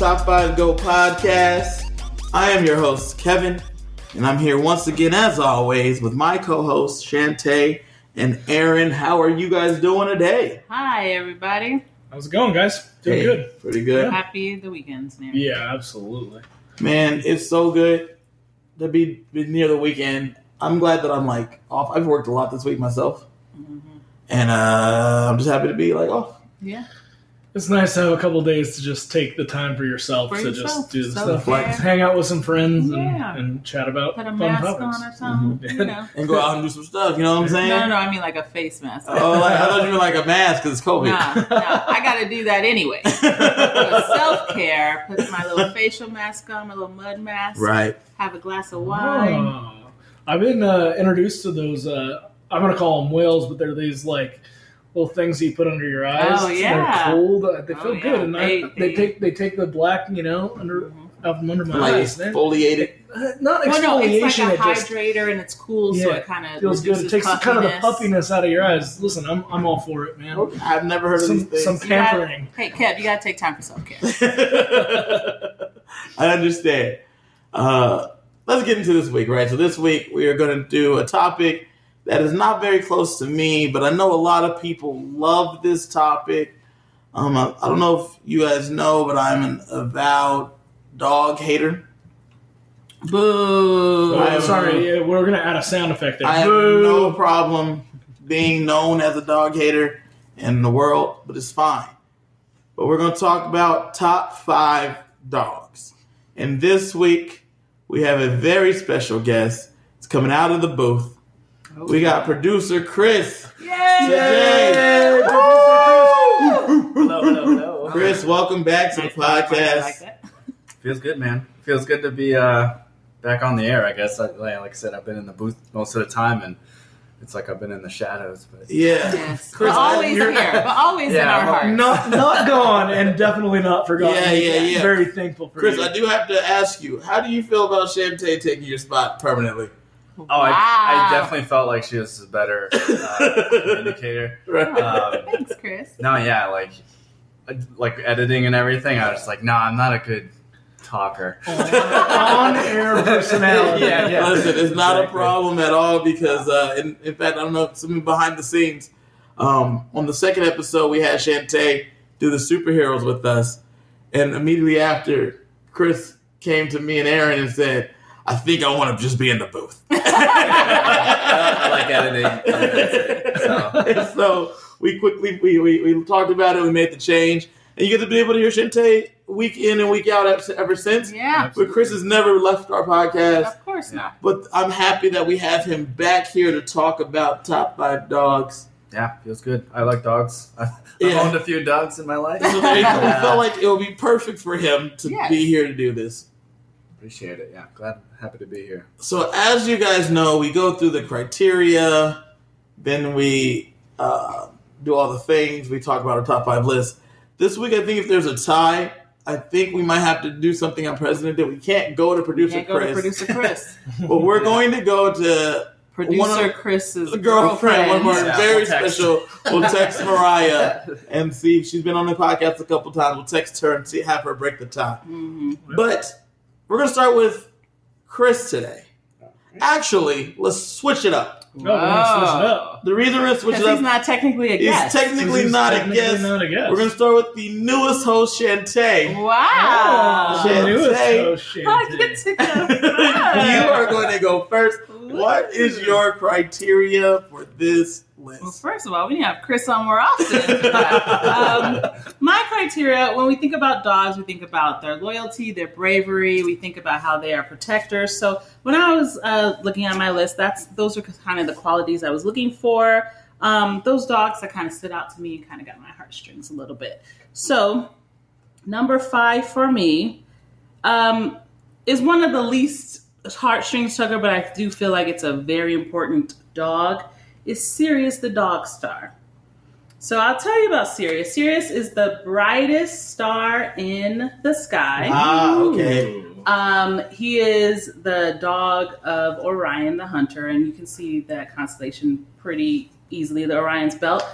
welcome to the Top 5 Go podcast. I am your host, Kevin, and I'm here once again, as always, with my co hosts, Shantae and Aaron. How are you guys doing today? Hi, everybody. How's it going, guys? Doing Hey, good. Pretty good. Happy the weekend's near. Yeah, absolutely. Man, it's so good to be, be near the weekend. I'm glad that I'm like off. I've worked a lot this week myself, Mhm. and uh, I'm just happy to be like off. Yeah. It's nice to have a couple days to just take the time for yourself For to yourself. just do the Self-care. stuff, like hang out with some friends Yeah. and, and chat about Put a fun mask topics. on or something. Mhm. You know. And go out and do some stuff, you know what I'm saying? No, no, no. I mean like a face mask. Oh, like, I thought you meant like a mask because it's COVID. Nah, nah, I got to do that anyway. Self care. Put my little facial mask on, my little mud mask. right. Have a glass of wine. Oh. I've been uh, introduced to those. Uh, I'm gonna call them whales, but they're these like little things that you put under your eyes. Oh, yeah. they're cold. They Oh, feel yeah. good, and They- I, they, they- take they take the black, you know, under Mhm. out from under my Like eyes. They're- exfoliated. uh, not Well, no, it's like a it just hydrator and it's cool, so it kind of feels good. It takes kind of the puffiness out of your eyes. Listen, I'm I'm all for it, man. I've never heard of these Some, things. some You gotta- pampering. Hey, Kev, you got to take time for self care. I understand. Uh, let's get into this week, right? So this week we are going to do a topic that is not very close to me, but I know a lot of people love this topic. Um, I, I don't know if you guys know, but I'm an avowed dog hater. Boo. Oh, I am- sorry, yeah, we're gonna add a sound effect there. I have no problem being known as a dog hater in the world, but it's fine. But we're going to talk about top five dogs. And this week, we have a very special guest. It's coming out of the booth. We got producer Chris. Yay! Yay! Hello, hello, hello. Chris, welcome back to the Nice dog, I podcast. Feels good, man. Feels good to be uh, back on the air. I guess, like like I said, I've been in the booth most of the time, and it's like I've been in the shadows. But Yeah. Yes. Chris, but always here, but always in our I'm- hearts. not not gone and definitely not forgotten. Yeah, yeah, yeah. Very thankful for Chris, you. I do have to ask you, how do you feel about Shantae taking your spot permanently? Oh, I, I definitely felt like she was a better uh, communicator. Right. Um, Thanks, Chris. no, yeah, like like editing and everything. I was like, no, I'm not a good talker. on air personality. Yeah, yeah. Listen, it's not a problem at all because, uh, in, in fact, I don't know, something behind the scenes. Um, on the second episode, we had Shantae do the superheroes with us. And immediately after, Chris came to me and Aaron and said, I think I want to just be in the booth. I like editing. So, so we quickly we, we, we talked about it. We made the change, and you get to be able to hear Shantae week in and week out ever, ever since. Yeah, But Chris has never left our podcast. of course yeah, not. But I'm happy that we have him back here to talk about top five dogs. yeah, feels good. I like dogs. I've Yeah. owned a few dogs in my life. So there we felt like it would be perfect for him to Yes. be here to do this. Appreciate it. Yeah, glad, happy to be here. So as you guys know, we go through the criteria, then we uh, do all the things. We talk about our top five list. This week, I think if there's a tie, I think we might have to do something on President Day. We can't go to producer Can't go to Chris, producer Chris. but we're going to go to Producer One of- Chris's the girlfriend, one of our Yeah, very we'll special. We'll text Mariah and see. She's been on the podcast a couple times. We'll text her and see have her break the tie. hmm But we're gonna start with Chris today. Actually, let's switch it up. Oh, we're gonna switch it up. Ah. The reason we're gonna switch Because he's up not technically a is guest. technically He's not technically a guest. Not a guest. We're gonna start with the newest host, Shantae. wow. Oh, the Shantae. newest host, I Shantae. get to you are going to go first. What is your criteria for this Well, first of all, we need to have Chris on more often. um, my criteria when we think about dogs, we think about their loyalty, their bravery. We think about how they are protectors. So when I was uh, looking at my list, that's those are kind of the qualities I was looking for. Um, those dogs that kind of stood out to me and kind of got my heartstrings a little bit. So number five for me um, is one of the least heartstrings tugger, but I do feel like it's a very important dog. Is Sirius the dog star? So I'll tell you about Sirius. Sirius is the brightest star in the sky. Ah, okay. Um, he is the dog of Orion the hunter, and you can see that constellation pretty easily, the Orion's belt.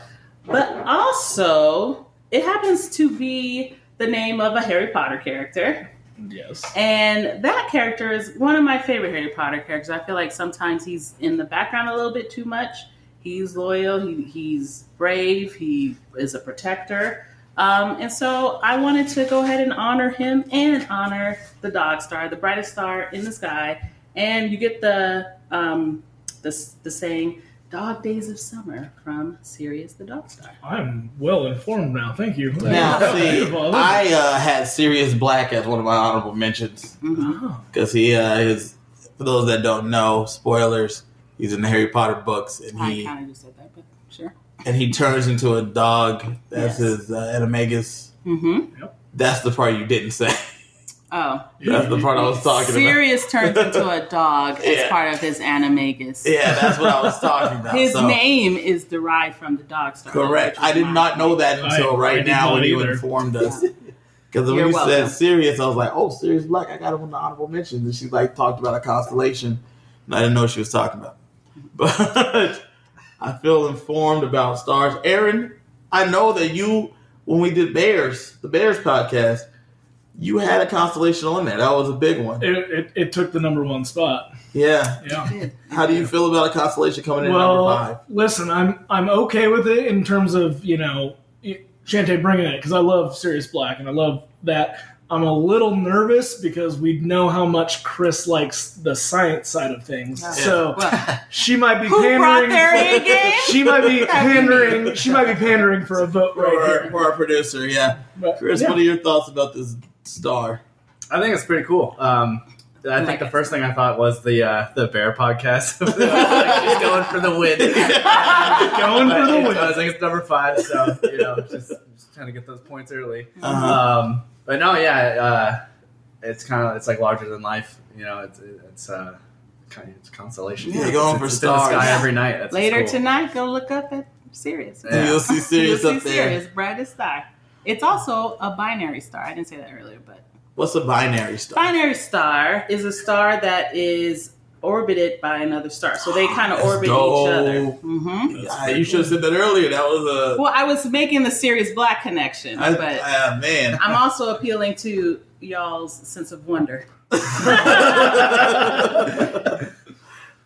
But also, it happens to be the name of a Harry Potter character. Yes. And that character is one of my favorite Harry Potter characters. I feel like sometimes he's in the background a little bit too much. He's loyal, he, he's brave, he is a protector. Um, and so I wanted to go ahead and honor him and honor the dog star, the brightest star in the sky. And you get the um, the, the saying, Dog Days of Summer from Sirius the Dog Star. I'm well informed now. Thank you. Now, see, I uh, had Sirius Black as one of my honorable mentions it. Mhm. Oh, because he uh, is. For those that don't know, spoilers. He's in the Harry Potter books, and I he kind of just said that, but sure. and he turns into a dog. That's Yes. his uh, animagus. Mm-hmm. That's the part you didn't say. Oh. That's the part I was talking about. Sirius turns into a dog as part of his animagus. Yeah, that's what I was talking about. His so. name is derived from the dog star. Correct. I did not know that until I right did now not when you informed us. Because when You're you said welcome. Sirius, I was like, "Oh, Sirius Black." I got him on the honorable mentions, and she like talked about a constellation, and I didn't know what she was talking about. But I feel informed about stars. Aaron, I know that you, when we did Bears, the Bears podcast, you had a constellation on there. That was a big one. it, it, it took the number one spot. Yeah. Yeah. How do you feel about a constellation coming in at number five? listen, I'm I'm okay with it in terms of you know Shantae bringing it because I love Sirius Black and I love that. I'm a little nervous because we know how much Chris likes the science side of things, Yeah. so Well, she might be who pandering. their For, game? she might be pandering. She might be pandering for a vote For, right our, here. for our producer, yeah. But, Chris, yeah. what are your thoughts about this star? I think it's pretty cool. Um, I like think the it. first thing I thought was the uh, the bear podcast. like, just going for the win. Going for the win. I think it's number five, so you know, just, just trying to get those points early. Uh-huh. Um, but no, yeah, uh, it's kind of it's like larger than life. You know, it's it's uh, kind of, it's constellation. Yeah, going it's, for it's in the stars. sky every night. That's Later cool. tonight, go look up at Sirius. Yeah. You'll see Sirius You'll up see there. Sirius, brightest star. It's also a binary star. I didn't say that earlier, but What's a binary star? binary star is a star that is orbited by another star. So they kind of orbit dope. each other. hmm Ah, you should have said that earlier. That was a Well, I was making the Sirius Black connection, a. I, but ah, man. I'm also appealing to y'all's sense of wonder.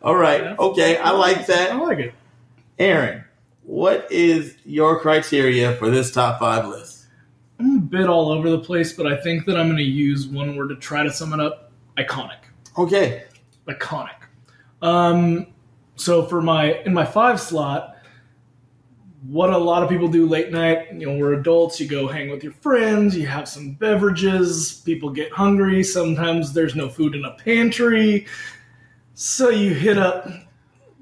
All right. Okay. I like that. I like it. Aaron, what is your criteria for this top five list? I'm a bit all over the place, but I think that I'm going to use one word to try to sum it up: iconic. Okay. Iconic. Um, so for my in my five slot, what a lot of people do late night, you know, we're adults, you go hang with your friends, you have some beverages, people get hungry, sometimes there's no food in a pantry. So you hit up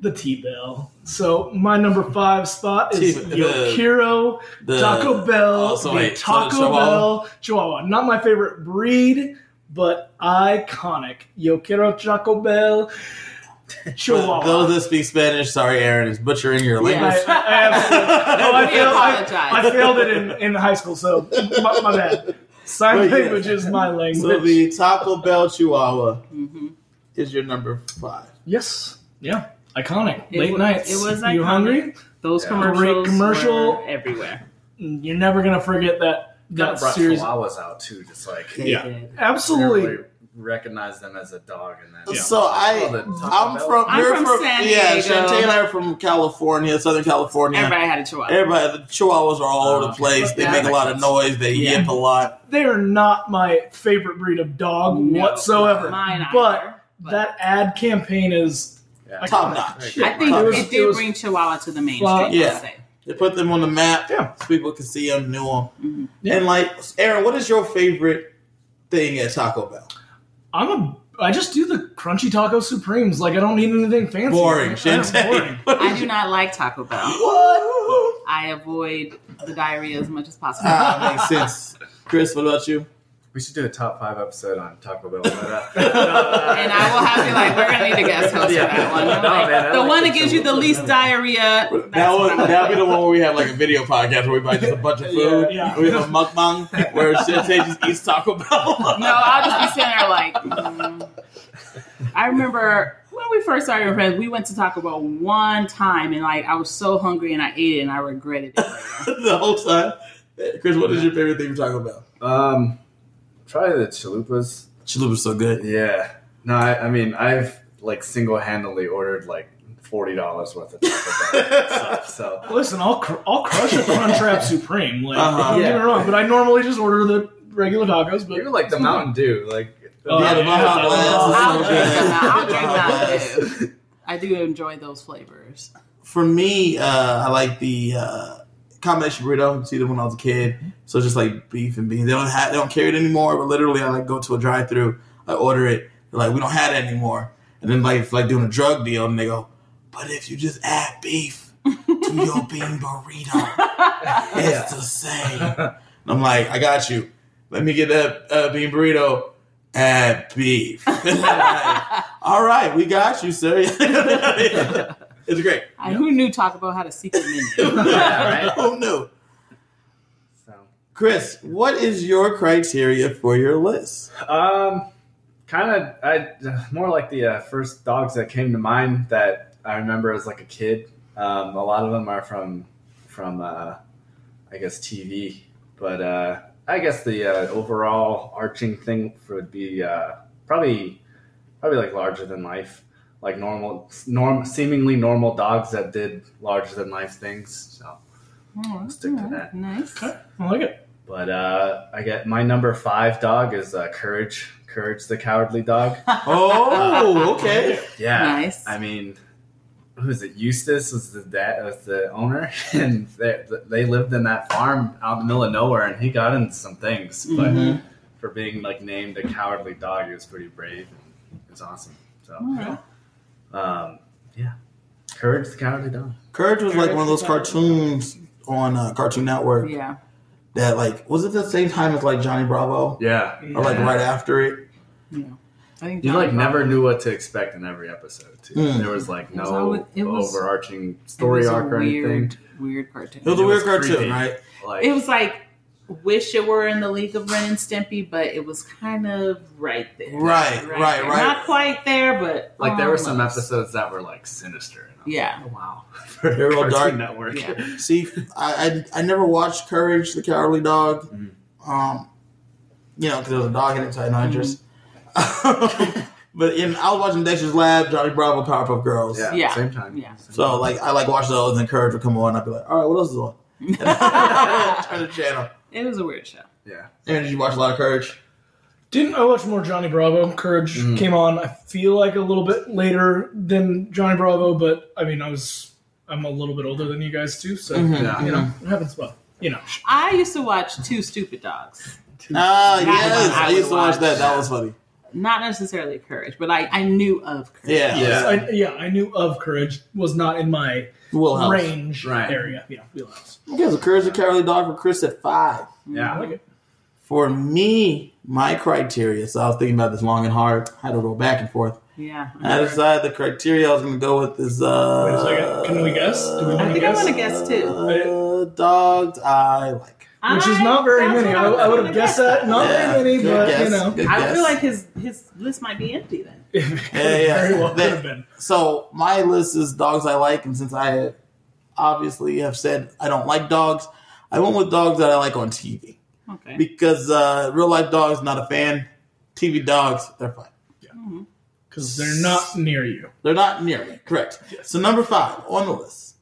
the T Bell. So my number five spot is T- Yokiro The Taco Bell, oh, the Taco? Bell Chihuahua. Not my favorite breed, but iconic. Yo quiero Taco Bell Chihuahua. those that speak Spanish, sorry, Aaron is butchering your Yeah. language. I, I absolutely. Oh, I, failed, I, apologize. I failed it in, in high school, so my, my bad. Sign But yeah. language is my language. So the Taco Bell Chihuahua hmm is your number five. yes, yeah, iconic. It Late was- nights. it was iconic. You iconic. hungry? Those Yeah. commercials, Great commercial. were everywhere. You're never gonna forget that. Kind That of brought series. chihuahuas out too, just like They Yeah. Absolutely. recognize them as a dog, and then So I, the Taco I'm from. I'm you're from San Yeah, Diego. Shantae and I are from California, Southern California. Everybody had a chihuahua. Everybody, the Chihuahuas are all over the Oh, place. They make a lot of noise. They Yeah. yip a lot. They are not my favorite breed of dog No, whatsoever. Mine but either, but that ad campaign is yeah. Top notch. I think It it, was- it did was- bring Chihuahua to the mainstream. Well, I'd yeah. Say. They put them on the map. Yeah. So people can see them, knew them. Mhm. Yeah. And like, Aaron, what is your favorite thing at Taco Bell? I'm a. I just do the crunchy taco supremes. Like I don't need anything fancy. Boring, Yeah, boring. I do not like Taco Bell. What? I avoid the diarrhea as much as possible. Ah, makes sense. Chris, what about you? We should do a top five episode on Taco Bell. But, uh, and I will have to like, we're gonna need a guest host Yeah. for that one. No, Like, man, the like one that gives you the much. least diarrhea. That that's would what that'd be the one where we have like a video podcast where we buy just a bunch of food. Yeah. We have a mukbang where Shantae just eats Taco Bell. No, I'll just be sitting there like. mm. I remember when we first started friends, we went to Taco Bell one time, and like I was so hungry, and I ate it, and I regretted it. The whole time. Chris, what is your favorite thing to talk about? Um, probably the chalupas. Chalupa's so good. Yeah. No, I, I mean I've like single handedly ordered like forty dollars worth of Taco stuff. So Listen, I'll cr- I'll crush a Crunchwrap Supreme. Like, Uh-huh. don't get me wrong, but I normally just order the regular tacos. But even like the Mountain Dew, like Oh, yeah, the yeah, Baja. Blast. I'll drink good. them. I'll drink Baja that I do enjoy those flavors. For me, uh, I like the uh, combination burrito. See them when I was a kid. So it's just like beef and beans. They don't have, they don't carry it anymore. But literally, I like go to a drive-through, I order it. They're like, we don't have it anymore. And then like it's like doing a drug deal, and they go, but if you just add beef to your bean burrito, it's the same. And I'm like, I got you. Let me get that uh, bean burrito. Add beef. All right, we got you, sir. It's great. I, who knew Taco Bell had a secret menu? Yeah, right? Oh no. so Chris, what is your criteria for your list? Um, kind of, I more like the uh, first dogs that came to mind that I remember as like a kid. Um, a lot of them are from from uh, I guess TV, but uh, I guess the uh, overall arching thing would be uh, probably probably like larger than life, like normal, norm, seemingly normal dogs that did larger than life things. So, Oh, Stick to that. Nice. Okay, I like it. but uh, I get my number five dog is uh, Courage, Courage the Cowardly Dog. Oh, okay. Yeah, Nice. I mean, who is it? Eustace was the dad, was the owner, and they they lived in that farm out in the middle of nowhere, and he got into some things. But Mhm. for being like named a cowardly dog, he was pretty brave. and It was awesome. So, Alright. Um, yeah, Courage the Cowardly Dog. Courage was like one of those cartoons on uh, Cartoon Network Yeah. that like was it the same time as like Johnny Bravo Yeah, or like Yeah. right after it? Yeah. I think You Johnny like never knew what to expect in every episode. Too. Mm. There was like It was no it was- overarching it story was a arc or anything. weird, Weird cartoon. It was a It weird was cartoon, creepy. right? Like It was like wish it were in the League of Ren and Stimpy, but it was kind of right there. Right, right, there. right. Not quite there, but like there were some episodes that were like sinister. And I Yeah. like, oh, wow. For They were all Cartoon dark. Network. Yeah. See, I, I I never watched Courage the Cowardly Dog. Mhm. Um, you know, because there was a dog in it, so I had no interest. but in I was watching Dexter's Lab, Johnny Bravo, Powerpuff Girls. Yeah, Yeah. Same time. Yeah. Same So time. like I like watch those, and Courage would come on. I'd be like, all right, what else is on? Turn the channel. It was a weird show. yeah. And did you watch a lot of Courage? Didn't I watch more Johnny Bravo? Courage Mhm. came on. I feel like a little bit later than Johnny Bravo, but I mean, I was I'm a little bit older than you guys too, so Mhm. Yeah. you know it happens. Well, you know, I used to watch Two Stupid Dogs. Ah, That yes, I I used to watch watch. that. That was funny. Not necessarily Courage, but I, I knew of Courage. Yeah, Yeah. I, yeah, I knew of Courage. Was not in my Wheelhouse. range Right. area. Yeah, wheelhouse. Okay, so Courage the Cowardly Dog for Chris at five. Yeah, I like it. For me, my criteria. So I was thinking about this long and hard. I had to roll back and forth. Yeah. And I decided the criteria I was going to go with is. Uh, Wait a second. Can we guess? Do we I wanna think I guess? want to guess too. Uh, dogs I like. Which is not very many. I, I would have guessed that. Not Yeah, very many, but guess, you know, I guess. feel like his his list might be empty then. It Yeah, yeah. very well could have been. So my list is dogs I like, and since I obviously have said I don't like dogs, I went with dogs that I like on TV Okay. because uh, real life dogs not a fan. TV dogs they're fine. Mhm. Because they're not near you. They're not near me. Correct. So number five on the list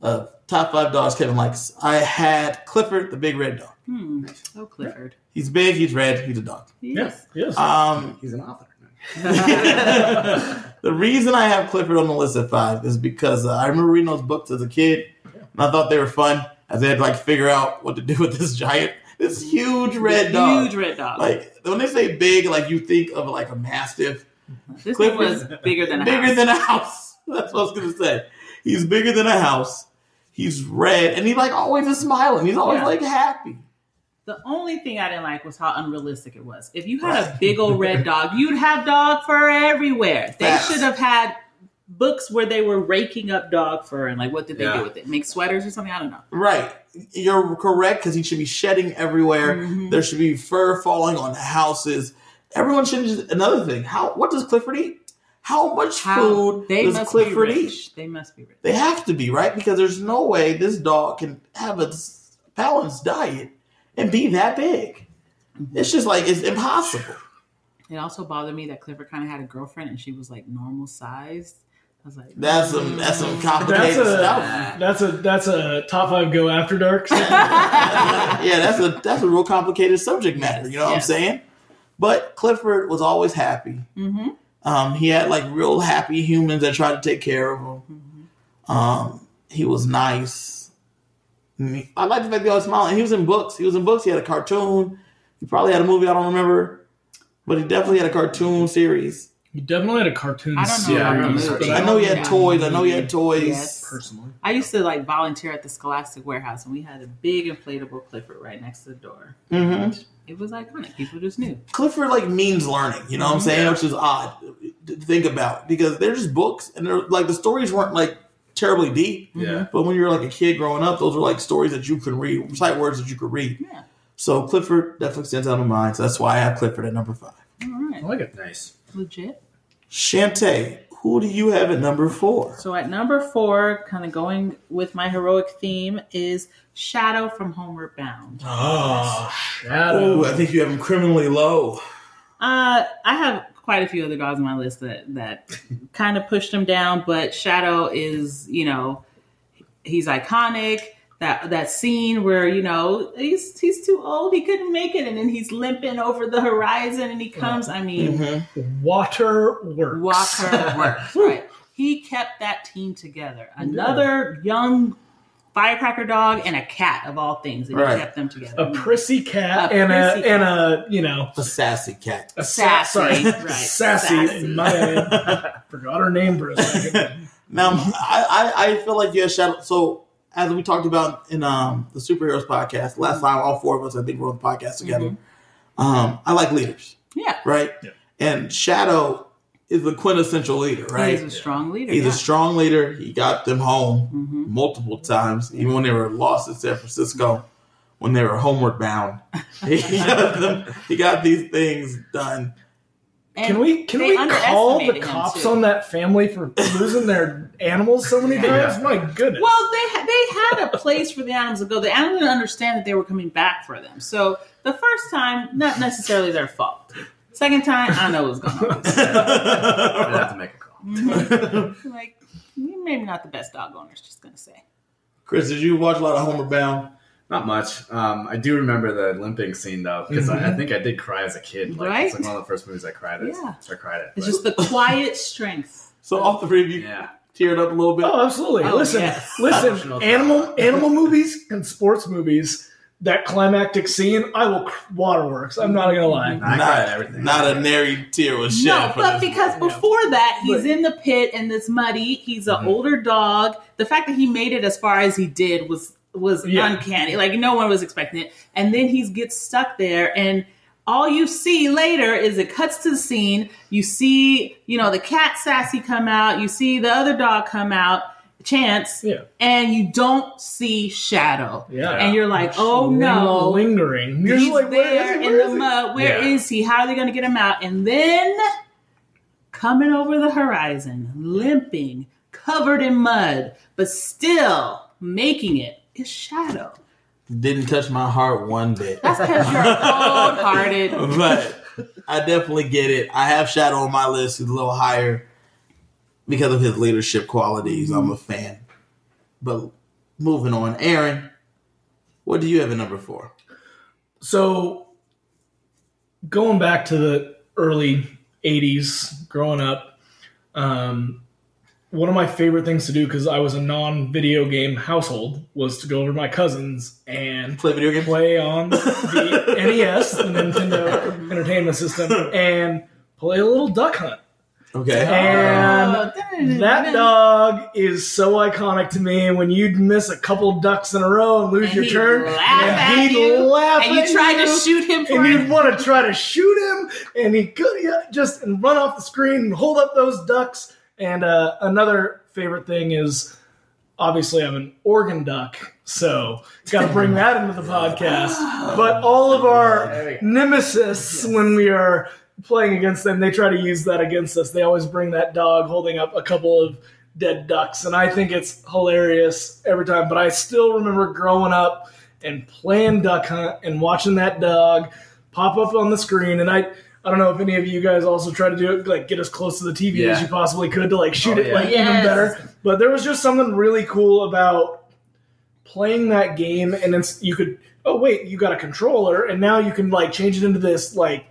of top five dogs Kevin likes, I had Clifford the big red dog. Hmm. Oh, Clifford. He's big. He's red. He's a dog. Yes. Yes. Um, He's an author. the reason I have Clifford on the list at five is because uh, I remember reading those books as a kid, and I thought they were fun as they had to like figure out what to do with this giant, this huge red dog. Huge red dog. Like when they say big, like you think of like a mastiff, this thing was Clifford- bigger than a bigger house. than a house. That's what I was gonna say. He's bigger than a house. He's red, and he like always is smiling. He's always Yeah. like happy. The only thing I didn't like was how unrealistic it was. If you had a big old red dog, you'd have dog fur everywhere. They Facts. should have had books where they were raking up dog fur and like what did they Yeah. do with it? Make sweaters or something? I don't know. Right. You're correct because he should be shedding everywhere. Mhm. There should be fur falling on houses. Everyone should just another thing. How what does Clifford eat? How much How food they does must Clifford eat? They must be rich. They have to be, right? Because there's no way this dog can have a balanced diet and be that big. It's just like it's impossible. It also bothered me that Clifford kind of had a girlfriend and she was like normal sized. I was like, That's some that's some That's complicated a stuff. that's a that's a top five go after dark. yeah, that's a that's a real complicated subject matter. You know what I'm saying? But Clifford was always happy. mm-hmm. Um, he had like real happy humans that tried to take care of him. Um, he was nice. I like the fact that he always smiling. He was in books. He was in books. He had a cartoon. He probably had a movie. I don't remember, but he definitely had a cartoon series. He definitely had a cartoon I don't know series. about the but. I know he had Yeah. toys. I know he had toys. Yes. personally. I used to like volunteer at the Scholastic Warehouse and we had a big inflatable Clifford right next to the door. hmm It was iconic. People just knew. Clifford like means learning. You know what I'm saying? Which is odd to think about because they're just books and they're like the stories weren't like terribly deep. Yeah. But when you were like a kid growing up, those were like stories that you could read, sight words that you could read. Yeah. So Clifford definitely stands out in my mind. So that's why I have Clifford at number five. All right. I right. like it. Nice. Legit. Shantae, who do you have at number four? So at number four, kind of going with my heroic theme, is Shadow from Homeward Bound. Oh, Shadow. Ooh, I think you have him criminally low. Uh, I have quite a few other dogs on my list that that kind of pushed him down, but Shadow is, you know, he's iconic. That that scene where you know he's he's too old, he couldn't make it, and then he's limping over the horizon, and he comes. I mean, Mhm. Water works. Walker works right. He kept that team together. Another young firecracker dog and a cat of all things, and Right. he kept them together. A prissy cat A and prissy a and a you know A sassy cat. a sa- Sassy, sorry right, sassy. sassy. My forgot her name for a second. Now, I, I, I feel like you have Shadow. So, as we talked about in um, the Superheroes podcast, last time, all four of us, I think, were on the podcast together. Um, I like leaders, yeah, right? Yeah. And Shadow is the quintessential leader, right? he's a strong leader. He's yeah. a strong leader. He got them home Mhm. multiple times, even when they were lost in San Francisco, when they were homeward bound. He got, them, he got these things done. And Can we can we call the cops on that family for losing their animals so many Yeah. times? My goodness. Well, they they had a place for the animals to go. The animals didn't understand that they were coming back for them. So the first time, not necessarily their fault. Second time, I know what's going on. I have to make a call. Mhm. like maybe not the best dog owners. Just gonna say. Chris, did you watch a lot of Homeward Bound? Not much. Um, I do remember the limping scene though, because I, I think I did cry as a kid. Like, Right? It's like one of the first movies I cried at. Yeah. So I cried at. It's but- just the quiet strength. So all three of you yeah. teared up a little bit. Oh, absolutely. Oh, listen, yes. listen. Animal animal movies and sports movies. That climactic scene, I will waterworks. I'm not gonna lie. Not, everything. not a nary tear was shed. No, but because movie. before that, he's But- in the pit and it's muddy. He's an Mhm. older dog. The fact that he made it as far as he did was was Yeah. uncanny. Like no one was expecting it. And then he gets stuck there, and all you see later is it cuts to the scene. You see, you know, the cat sassy come out. You see the other dog come out, Chance, Yeah, and you don't see Shadow. yeah. And you're like, Just oh no, lingering. You're He's like, where there is he? in the is he? mud. Where is Yeah. he? How are they going to get him out? And then coming over the horizon, limping, covered in mud, but still making it is Shadow. didn't touch my heart one bit. That's because you're cold hearted. but I definitely get it. I have Shadow on my list. He's a little higher because of his leadership qualities. I'm a fan. But moving on, Aaron, what do you have at number four? So, going back to the early 80s, growing up, um, one of my favorite things to do, because I was a non video game household, was to go over to my cousins and Play video games? play on the NES, the Nintendo Entertainment System, and play a little duck hunt. Okay. And Oh, that dog is so iconic to me. When you'd miss a couple ducks in a row and lose And your he'd turn, laugh and at he'd you, laugh and you at tried to shoot him for and it. you'd want to try to shoot him, and he could yeah, just and run off the screen and hold up those ducks. And uh, another favorite thing is obviously I'm an Oregon duck, so it's got to bring that into the podcast. But all of our There we nemesis when we are playing against them, they try to use that against us. They always bring that dog holding up a couple of dead ducks, and I think it's hilarious every time. But I still remember growing up and playing Duck Hunt and watching that dog pop up on the screen. And I, I don't know if any of you guys also try to do it, like get as close to the TV as you possibly could to like shoot Oh, it yeah. like even better. But there was just something really cool about playing that game, and it's you could. Oh wait, you got a controller, and now you can like change it into this like.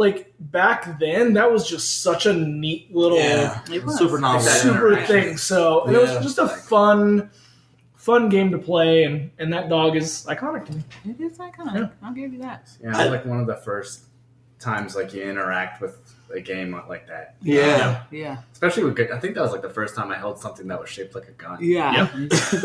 Like back then, that was just such a neat little Yeah, It was. super novel. Super thing. So and it was just a fun, fun game to play, and and that dog is iconic to me. It is iconic. Yeah. I'll give you that. Yeah, it was like one of the first times like you interact with a game like that. Yeah. Yeah. Especially with, I think that was like the first time I held something that was shaped like a gun. Yeah. That's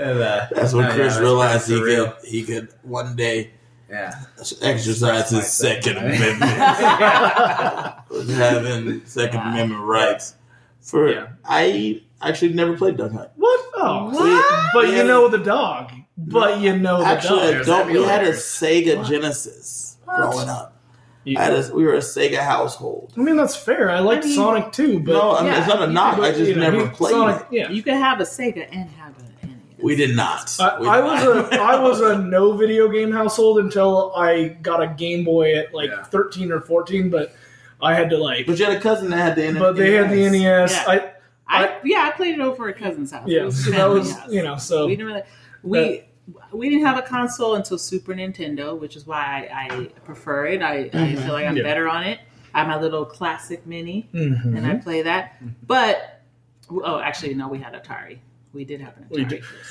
And, uh, when no, yeah, Chris that's realized he could he could one day Yeah. exercise his Myself. Second Amendment, having Second Yeah. Amendment rights. For Yeah. I actually never played Duck Hunt. What? Oh, What? but Yeah. you know the dog. But you know the Actually, dog. There's don't. We had a. Sega What? Genesis What? growing up. You- I had a, we were a Sega household. I mean, that's fair. I liked I mean- Sonic too, but no, I mean, yeah, it's not a knock. but, I just you know, never he- played Sonic, it. Yeah, You could have a Sega and have an NES. We did not. I, We I was not. a I was a no video game household until I got a Game Boy at like Yeah. thirteen or fourteen. But I had to like, But you had a cousin that had the NES. but they had the NES. Yeah. I I, yeah, I played it over at cousin's house. Yeah, so that was house. you know so we didn't really, we we didn't have a console until Super Nintendo, which is why I, I prefer it. I, I Mhm. feel like I'm Yeah. better on it. I have my little classic mini, Mhm. and I play that. But oh, actually, no, we had Atari. We did have an We Atari. did. first.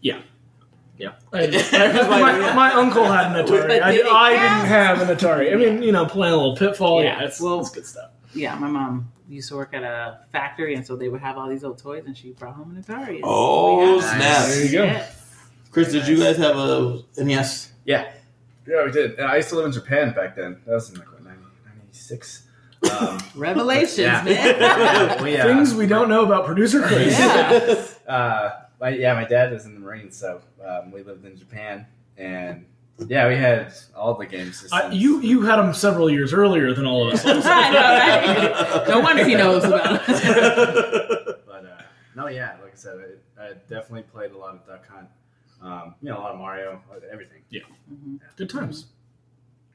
yeah. I- It like- my, my uncle had an Atari. I, I didn't have an Atari. I mean, you know, playing a little Pitfall. Yeah, Yeah, it's, well- it's good stuff. Yeah, my mom used to work at a factory, and so they would have all these old toys, and she brought home an Atari. and Oh, we had it. snap. There you go. Yes. Chris, did you guys have a NES? Yeah, Yeah, we did. And I used to live in Japan back then. That was in like what, 90, 96. Um, Revelations, Yeah. man. we, uh, Things we don't know about producer Chris. Yeah. uh, my, yeah, my dad was in the Marines, so um, we lived in Japan, and yeah, we had all the game systems. I, you you had them several years earlier than all of us. I know, right? No wonder he knows about it. but uh, no, yeah, like I said, I, I definitely played a lot of Duck Hunt. Um, you know, a lot of Mario, everything. Mhm. Good times.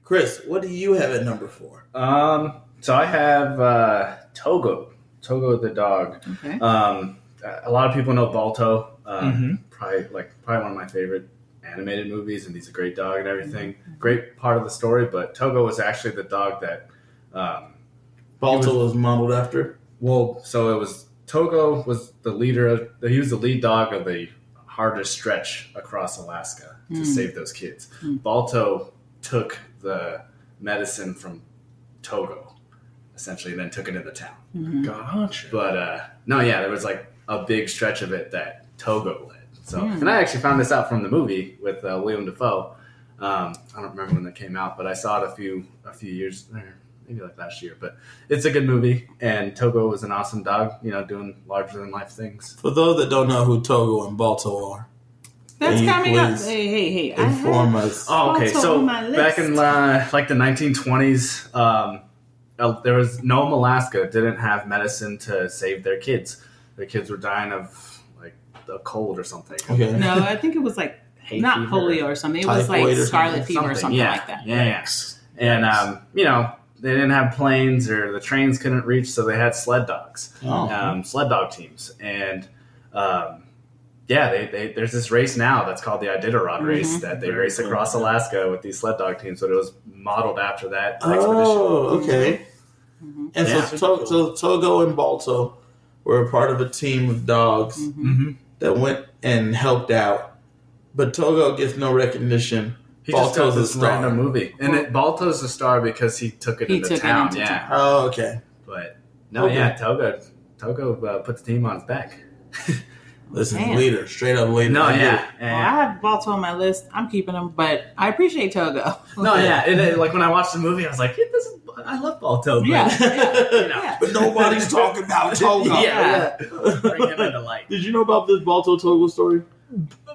Chris, what do you have at number four? Um, so I have uh, Togo, Togo the dog. Okay. Um, a lot of people know Balto. Um, Mhm. Probably like probably one of my favorite animated movies, and he's a great dog and everything. Great part of the story, but Togo was actually the dog that. Um, Balto was modeled after. well, so it was Togo was the leader. Of, he was the lead dog of the hardest stretch across Alaska to Hmm. save those kids. Hmm. Balto took the medicine from Togo, essentially, and then took it into town. Mhm. Gotcha. But uh, no, yeah, there was like a big stretch of it that Togo led. So, Hmm. and I actually found this out from the movie with uh, Willem Dafoe. Um, I don't remember when that came out, but I saw it a few a few years, maybe like last year. But it's a good movie, and Togo was an awesome dog. You know, doing larger than life things. For those that don't know who Togo and Balto are, That's Can coming up. please Hey, hey, hey. I inform have- us. Oh, okay. So back in uh, like the 1920s, um, uh, there was Nome, Alaska, didn't have medicine to save their kids. Their kids were dying of like a cold or something. Okay. No, I think it was like Hay not fever. polio or something. It was Typhoid like or scarlet something. fever or something yeah. like that. Yeah, yeah. And um, you know, they didn't have planes or the trains couldn't reach, so they had sled dogs, Oh. um, sled dog teams, and um, yeah, they, they there's this race now that's called the Iditarod Mhm. race that they Very race cool. across Alaska with these sled dog teams. But it was modeled after that expedition. Oh, okay. Mhm. And Yeah. so, to- so Togo and Balto were a part of a team of dogs Mhm. Mm-hmm. that went and helped out. But Togo gets no recognition. He just got Balto's a this star. random movie, and it, Balto's a star because he took it He into took it town. into yeah, town. Oh, okay. but no, Okay. yeah, Togo, Togo uh, put the team on his back. Listen, Damn. leader, straight up leader. No, I get yeah, it. Well, I have Balto on my list. I'm keeping him, but I appreciate Togo. no, yeah. It, it- like when I watched the movie, I was like, yeah, this is, I love Balto. but- Yeah. you know. Yeah. But nobody's talking about Togo. Yeah, yeah. Bring him into light. Did you know about this Balto Togo story?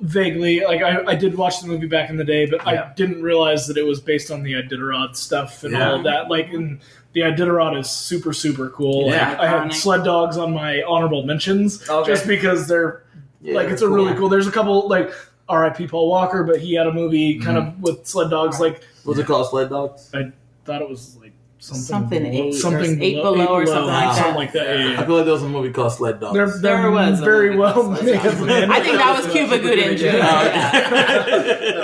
Vaguely, like I, I did watch the movie back in the day, but Yeah. I didn't realize that it was based on the Iditarod stuff and Yeah. all of that. Like, and the Iditarod is super super cool. Yeah. Like, I had sled dogs on my honorable mentions Okay. just because they're like it's a really cool. There's a couple like R.I.P. Paul Walker, but he had a movie kind mm-hmm. of with sled dogs. Like What's it called? Sled dogs. I thought it was like something Something eight or something eight below or something like something that. like that. Yeah, I feel like there was a movie called Sled Dogs. They're, they're There was very well called Sled made. Dogs. man. I think that was Cuba Gooding Jr. They're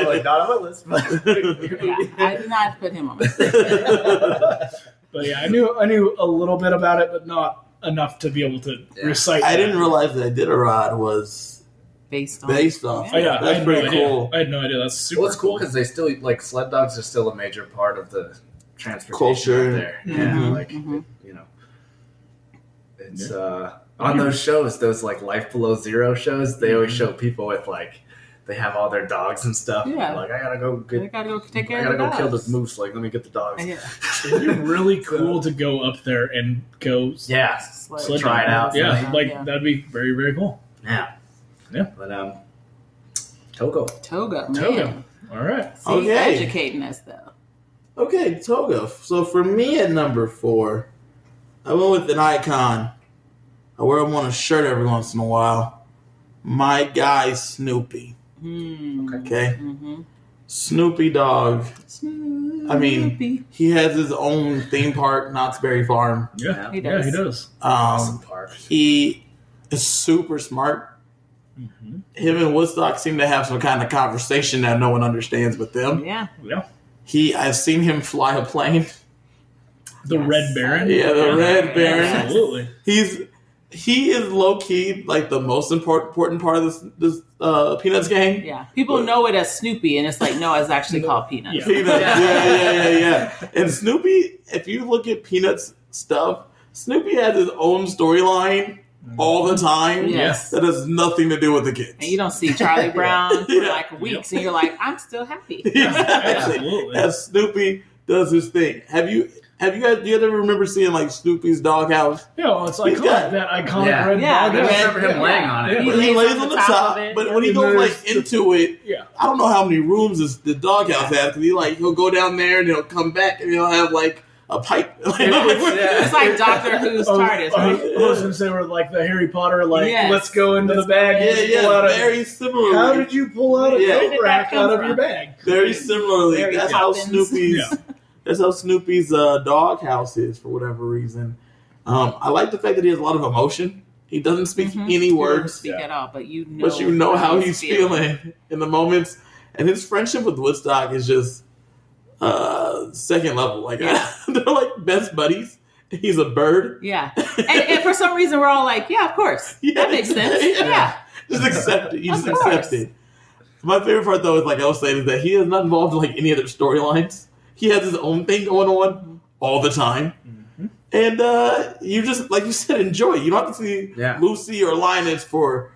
oh, not on my list, but Yeah, I did not put him on my list. But yeah, I knew I knew a little bit about it, but not enough to be able to Yeah. recite. I that. didn't realize that Iditarod was Based on based off. Oh yeah, that's pretty no idea. cool. I had no idea. That's super well, it's cool because they still like sled dogs are still a major part of the transportation Culture. out there. Yeah, Mhm, like mhm. you know, it's uh on those shows, those like Life Below Zero shows. They always show people with like they have all their dogs and stuff. Yeah. like I gotta go They get. gotta go take care. I gotta of the go kill dogs. this moose. Like, let me get the dogs. Yeah. It'd be really cool to go up there and go Yeah, Sled sled Try it out. Yeah, Yeah. like Yeah. that'd be very very cool. yeah, Yeah. But um, Togo. Togo. Man. Toga. All right. See, Okay. educating us though. Okay, Toga. So for me at number four, I went with an icon. I wear him on a shirt every once in a while. My guy Snoopy. Hmm. Okay, Mm-hmm. Snoopy Dog. Snoopy. I mean, he has his own theme park, Knott's Berry Farm. Yeah, He yeah, does. he does. Awesome Um, park. he is super smart. Mhm. Him and Woodstock seem to have some kind of conversation that no one understands but them. yeah. Yeah, He, I've seen him fly a plane. the Yes. Red Baron. Yeah, the Red Baron. Absolutely. He's he is low key like the most important important part of this this uh, Peanuts gang. Yeah. People What? know it as Snoopy, and it's like, no, it's actually called Peanuts. Yeah. Peanuts. Yeah, yeah, yeah, yeah. And Snoopy, if you look at Peanuts stuff, Snoopy has his own storyline Mm-hmm. all the time. Yes. That has nothing to do with the kids. And you don't see Charlie Brown for Yeah. like weeks, and you're like, I'm still happy. exactly. Absolutely. As Snoopy does his thing. Have you have you guys do you ever remember seeing like Snoopy's doghouse? Yeah, well, it's He's got got- that iconic Yeah. red Yeah, dog. the I red- remember him yeah. laying on it. Yeah. When he, lays on the top, of it. but when he goes like there's into it, Yeah. I don't know how many rooms this, the doghouse has because he like he'll go down there and he'll come back and he'll have like a pipe. It's like Doctor Who's TARDIS, I right? was- I was gonna say we're like the Harry Potter, like Yes. let's go into the bag. yeah, and pull out yeah, a- very similarly. How did you pull out a Yeah. coat rack that come out of from? your bag? very similarly. Mary that's how Snoopy's. Yeah. That's how Snoopy's uh, doghouse is for whatever reason. Um, I like the fact that he has a lot of emotion. He doesn't speak Mhm. any He words, speak Yeah. at all, but you know, but you know how he's feeling. in the moments. And his friendship with Woodstock is just uh, second level. Like Yeah. they're like best buddies. He's a bird. Yeah, and, and for some reason we're all like, yeah, of course, Yeah. that makes sense. Yeah. Yeah, Just accept it. You Of just accept it. My favorite part though is like I was saying is that he is not involved in like any other storylines. He has his own thing going on all the time. Mm-hmm. And uh, you just like you said, enjoy. You don't have to see Yeah. Lucy or Linus for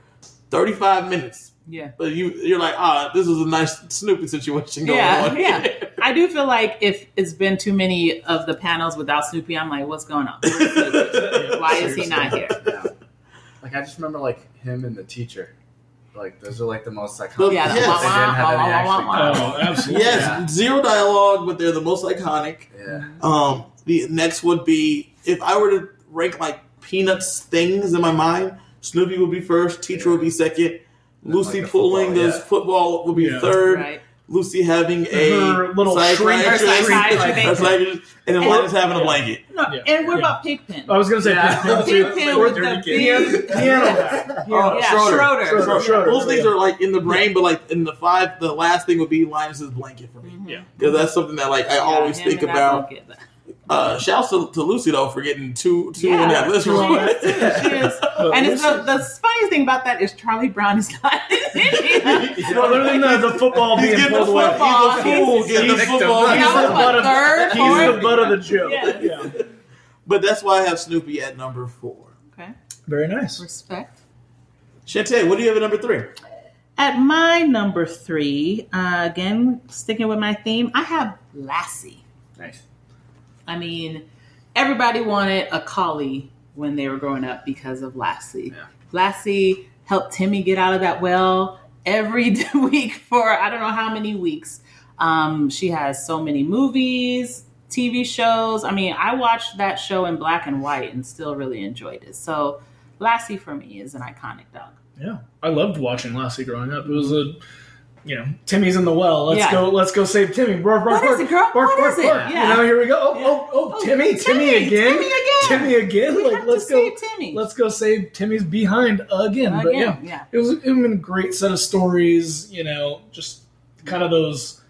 thirty five minutes. yeah. But you you're like, ah, this is a nice Snoopy situation going Yeah, on. yeah. I do feel like if it's been too many of the panels without Snoopy, I'm like, what's going on? Why is he not here? Yeah. Like I just remember like him and the teacher. Like those are like the most iconic. Those- Yeah, Yes. They didn't have any actually. wah, wah. Oh, absolutely. Yes, Yeah. zero dialogue, but they're the most iconic. Yeah. Um, the next would be if I were to rank like Peanuts things in my mind, Snoopy would be first, Teacher would be second, Lucy Like pulling football, this yeah. football would be Yeah. third, Right. Lucy having a Her little psychiatrist, shrink- Psychiatrist. a psychiatrist, and then And- Linus having a blanket. No, Yeah, and what yeah. about Pigpen? I was gonna say Yeah. piano, Pigpen with the piano, big piano guy. Oh, Piano. Yeah, Schroeder. Schroeder. Schroeder. Schroeder. Those things are like in the brain, but like in the five, the last thing would be Linus's blanket for me Mhm. Yeah. because that's something that like I Yeah, always think about. Blanket. Uh, shouts to, to Lucy though for getting two two Yeah. in that list. She is, She is. And it's the, the funniest thing about that is Charlie Brown is not in it. Other than the, the football He's being pulled away, football. He's a fool. He's- Getting the football. And he's the butt of- third, he's the butt of the joke. Yeah. yeah. But that's why I have Snoopy at number four. Okay, Very nice. respect. Shantae, what do you have at number three? At my number three, uh, again, sticking with my theme, I have Lassie. Nice. I mean, everybody wanted a collie when they were growing up because of Lassie. Yeah. Lassie helped Timmy get out of that well every week for I don't know how many weeks. Um, she has so many movies, TV shows. I mean, I watched that show in black and white and still really enjoyed it. So, Lassie for me is an iconic dog. Yeah, I loved watching Lassie growing up. It was a you know, Timmy's in the well. Let's Yeah. go. Let's go save Timmy. Bark, bark, What bark, is it, girl? What bark, is it? Yeah. You know, here we go. Oh, Yeah. oh, oh, Oh, Timmy, Timmy, again, Timmy again. Timmy again. We like, have let's to go. save Timmy. Let's go save Timmy's behind again. But yeah, yeah. it was it was been a great set of stories. You know, just kind of those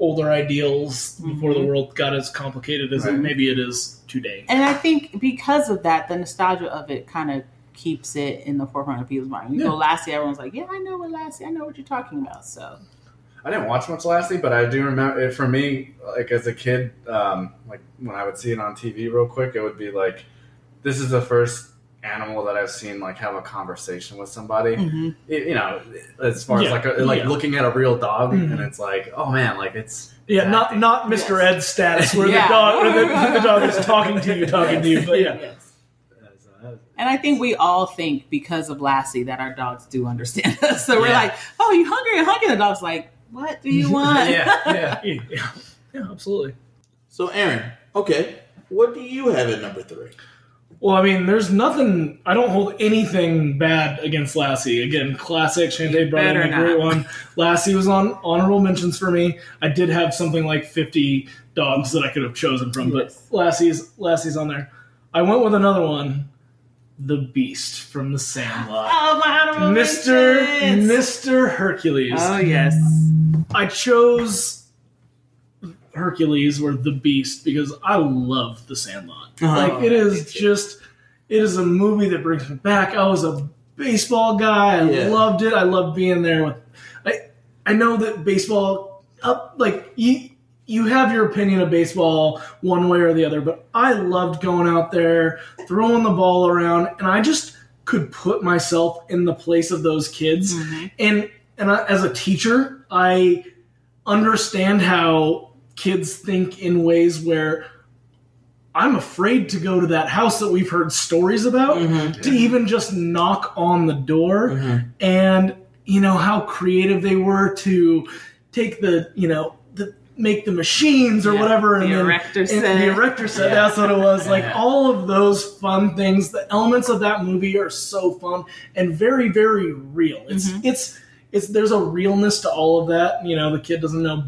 older ideals before the Mhm. world got as complicated as it, maybe it is today. And I think because of that, the nostalgia of it kind of keeps it in the forefront of people's mind. You Yeah. go Lassie, everyone's like, "Yeah, I know what Lassie. I know what you're talking about." So I didn't watch much Lassie, but I do remember it for me. Like as a kid, um, like when I would see it on TV real quick, it would be like, "This is the first animal that I've seen like have a conversation with somebody." It- you know, as far Yeah, as like a, like yeah. looking at a real dog, Mhm. and it's like, oh man, like it's Yeah, not not Mr. Yes. Ed status where Yeah. the dog where the, the dog is talking to you, talking to you. But yeah, Yes. And I think we all think because of Lassie that our dogs do understand us. So we're Yeah. like, "Oh, you hungry? You hungry?" The dog's like, "What do you want?" yeah, yeah. yeah, yeah, yeah, absolutely. So, Aaron, okay, what do you have at number three? Well, I mean, there's nothing. I don't hold anything bad against Lassie. Again, classic. Shantae brought in a great one. Lassie was on honorable mentions for me. I did have something like 50 dogs that I could have chosen from, Yes. but Lassie's Lassie's on there. I went with another one, the Beast from The Sandlot, Oh, my honorable Mister mentions. Mister Hercules. Oh yes. I chose Hercules or the Beast because I love The Sandlot. Uh-huh. Like it is just, it is a movie that brings me back. I was a baseball guy. I Yeah. loved it. I loved being there with. I I know that baseball up like you. You have your opinion of baseball one way or the other, but I loved going out there, throwing the ball around, and I just could put myself in the place of those kids Mhm. and and I, as a teacher i understand how kids think in ways where i'm afraid to go to that house that we've heard stories about Mm-hmm. to even just knock on the door Mhm. and you know how creative they were to take the you know make the machines or Yeah, whatever the and then erector and set. the erector set Yeah. that's what it was like Yeah. all of those fun things the elements of that movie are so fun and very very real it's Mhm. it's it's there's a realness to all of that you know the kid doesn't know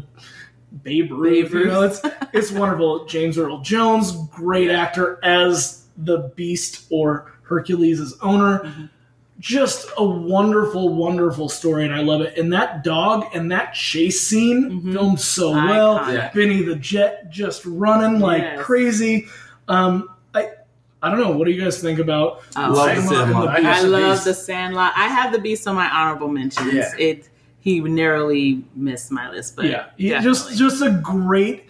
Babe Ruth, Babe you know it's it's wonderful James Earl Jones great actor as the beast or Hercules' owner Mhm. Just a wonderful wonderful story and I love it and that dog and that chase scene Mhm. filmed so well Iconic. Yeah. Benny the Jet just running like Yes. crazy. Um, I I don't know. What do you guys think about? Oh, Love I, the Sandlot the I Beast? I love the Sandlot. I have the Beast on my honorable mentions. Yeah. It he narrowly missed my list, but yeah, he- just just a great.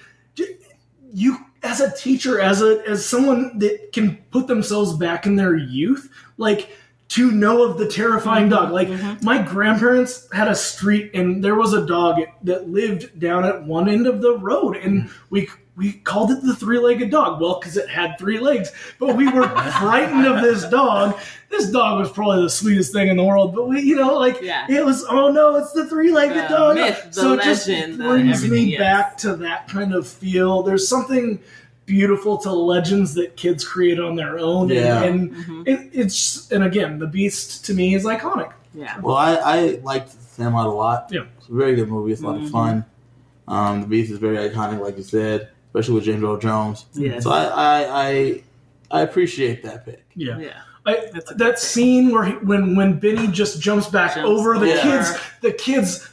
You as a teacher, as a as someone that can put themselves back in their youth, like to know of the terrifying dog. Like Mhm. my grandparents had a street, and there was a dog that lived down at one end of the road, and we we called it the three-legged dog. Well, because it had three legs, but we were frightened of this dog. This dog was probably the sweetest thing in the world, but we, you know, like Yeah. it was. Oh no, it's the three-legged dog. myth, so it just brings me yes. back to that kind of feel. There's something beautiful to legends that kids create on their own, Yeah. and, Mhm. it, it's and again, the Beast to me is iconic. yeah. Well, I, I liked Sandlot a lot. Yeah. It's a very good movie. It's a lot Mhm. of fun. Um, the Beast is very iconic, like you said, especially with James Earl Jones. Yes. So I, I, I, I appreciate that pick. Yeah, yeah. I, That's a good that scene where he, when when Benny just jumps back Jumps over the over. kids, the kids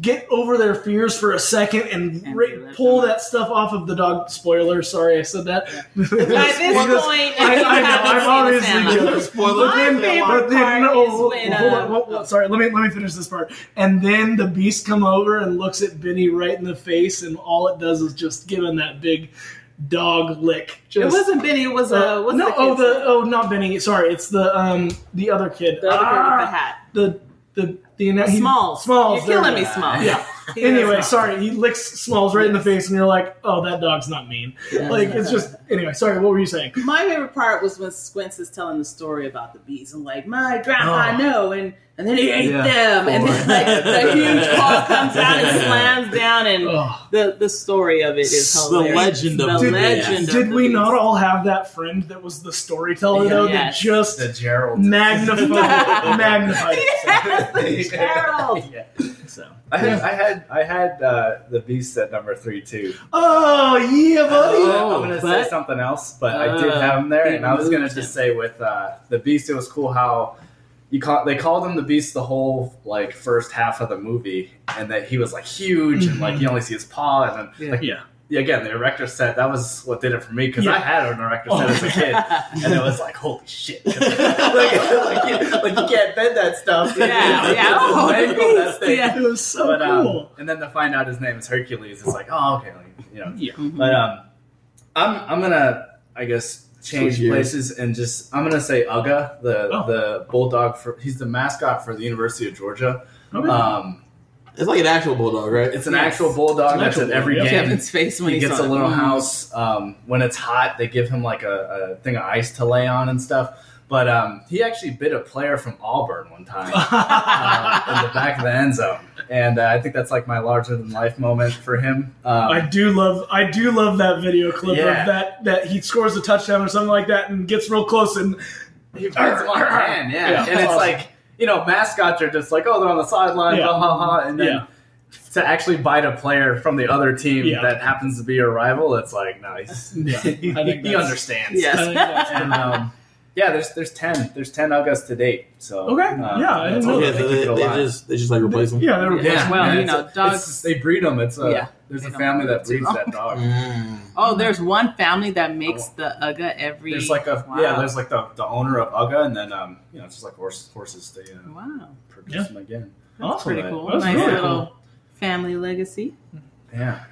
get over their fears for a second and, And ra- let pull them- that stuff off of the dog. Spoiler, sorry I said that. At this Because- point, I, I know, I'm obviously Sandlot- joking. Spoiler. But then, My favorite but then, part no, is hold, when, hold on, uh, hold on, sorry, let me let me finish this part. And then the beast come over and looks at Benny right in the face, and all it does is just give him that big dog lick. It wasn't Benny. It was uh, uh, no, the oh the name? oh not Benny. Sorry, it's the um the other kid. the other kid with the Ah, hat. the the the he- Smalls. Smalls. You're killing me. Smalls. Yeah. He Anyway, sorry, he licks Smalls right in the face, and you're like, oh, that dog's not mean. Like it's just anyway. Sorry, what were you saying? My favorite part was when Squints is telling the story about the bees and like my grandpa Oh. know and and then he ate Yeah. them and then like the huge paw comes out and slams down and Oh. the the story of it is The hilarious. legend of the the legend. bees. of Did the we bees. not all have that friend that was the storyteller Yeah. though Yes. that just The Gerald. magnified magnified it? Yes, Gerald. Yeah. So I had, I had, I had uh, the Beast at number three too. Oh yeah, buddy. Oh, I'm gonna but- say something else, but I did Uh, have him there, and I was gonna moved just say with uh, the Beast, it was cool how you call they called him the Beast the whole like first half of the movie, and that he was like huge and like you only see his paw, and then Yeah. like Yeah. Yeah, again the erector set that was what did it for me because Yeah. I had an erector set Oh. as a kid, and it was like holy shit, like, like, you, like you can't bend that stuff, Yeah, yeah. Oh, Mangle that thing. yeah. It was so But, um, cool. and then to find out his name is Hercules, it's like, oh, okay, like, you know. yeah. Mhm. But um, I'm I'm gonna I guess change Switch gears. places and just I'm gonna say Uga, the Oh. the bulldog for he's the mascot for the University of Georgia. Okay. Um, It's like an actual bulldog, right? it's an Yes. actual bulldog It's an that's actual at every bulldog, game. Kevin's face when he he, gets a little house. Um, when it's hot, they give him like a, a thing of ice to lay on and stuff. But um, he actually bit a player from Auburn one time uh, in the back of the end zone, and uh, I think that's like my larger than life moment for him. Um, I do love I do love that video clip Yeah. of that that he scores a touchdown or something like that and gets real close and He bites him on the hand, yeah. Yeah. And it's like, you know, mascots are just like, oh, they're on the sideline, Yeah. ha ha ha. And then Yeah. to actually bite a player from the other team Yeah. that happens to be your rival, it's like, nice. Yeah. I he, think he understands. Yes. I think that's And um, yeah, there's there's ten there's ten Ugas to date. So Okay. um, Yeah, I didn't know all. yeah, that. so They they, they just they just like replace them. yeah, they were yeah, Well, and you know, dogs- it's- they breed them. It's a, Yeah. There's a family that breeds that dog. Mm. Oh, there's one family that makes the Uga every. There's like a Wow. yeah, there's like the, the owner of Uga, and then um, you know, it's just like horse, horses. They uh, wow, produce Yeah. them again. that's Awesome. pretty cool. That's nice really little family legacy. Yeah.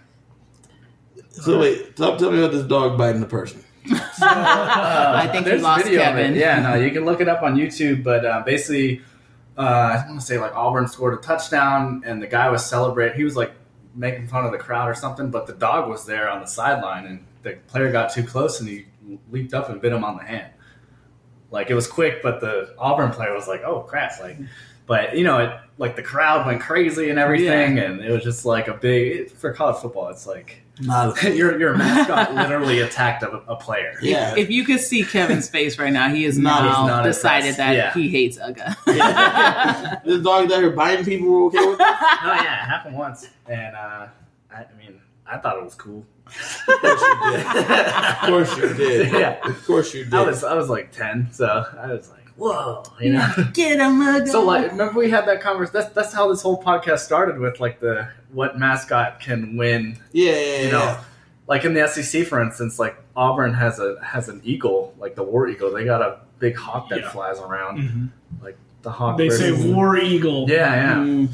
So wait, tell, tell me about this dog biting the person. I think you there's lost video of it. Yeah, no, you can look it up on YouTube. But uh, basically, uh, I want to say like Auburn scored a touchdown, and the guy was celebrating. He was like making fun of the crowd or something, but the dog was there on the sideline, and the player got too close, and he leaped up and bit him on the hand. Like it was quick, but the Auburn player was like, "Oh crap!" Like, but you know, it like the crowd went crazy and everything, and it was just like a big for college football. It's like Not a, your your mascot literally attacked a, a player. yeah. If you could see Kevin's face right now, he is Not- now not decided that Yeah. he hates Uga. Yeah. this dog that here biting people were okay with it? No, yeah, it happened once, and uh, I, I mean, I thought it was cool. Of course you did. of course you did. Yeah. Of course you did. I was I was like ten, so I was like, whoa, you know. Get him, Uga. So like, remember we had that conversation. That's that's how this whole podcast started with like the what mascot can win. yeah, yeah, yeah. You know, like in the SEC, for instance, like Auburn has a has an eagle, like the war eagle. They got a big hawk that Yeah. flies around. Mhm. The hawk. They say war eagle. Yeah, yeah. Mm.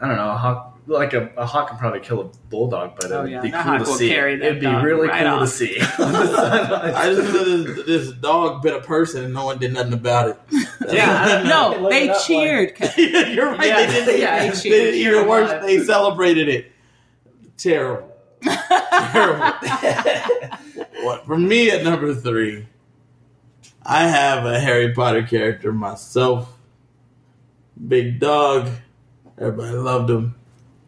I don't know. A hawk, like a, a hawk can probably kill a bulldog, but Oh, it'd yeah. be That cool to see. It'd be really right cool to off. see. I just know this, this dog bit a person and no one did nothing about it. Yeah, No, Look they it up, cheered. Kevin. Yeah, you're right. Yeah, they didn't. yeah, they, they did cheered. even worse. They celebrated it. Terrible. Terrible. what for me at number three? I have a Harry Potter character myself. Big dog. Everybody loved him.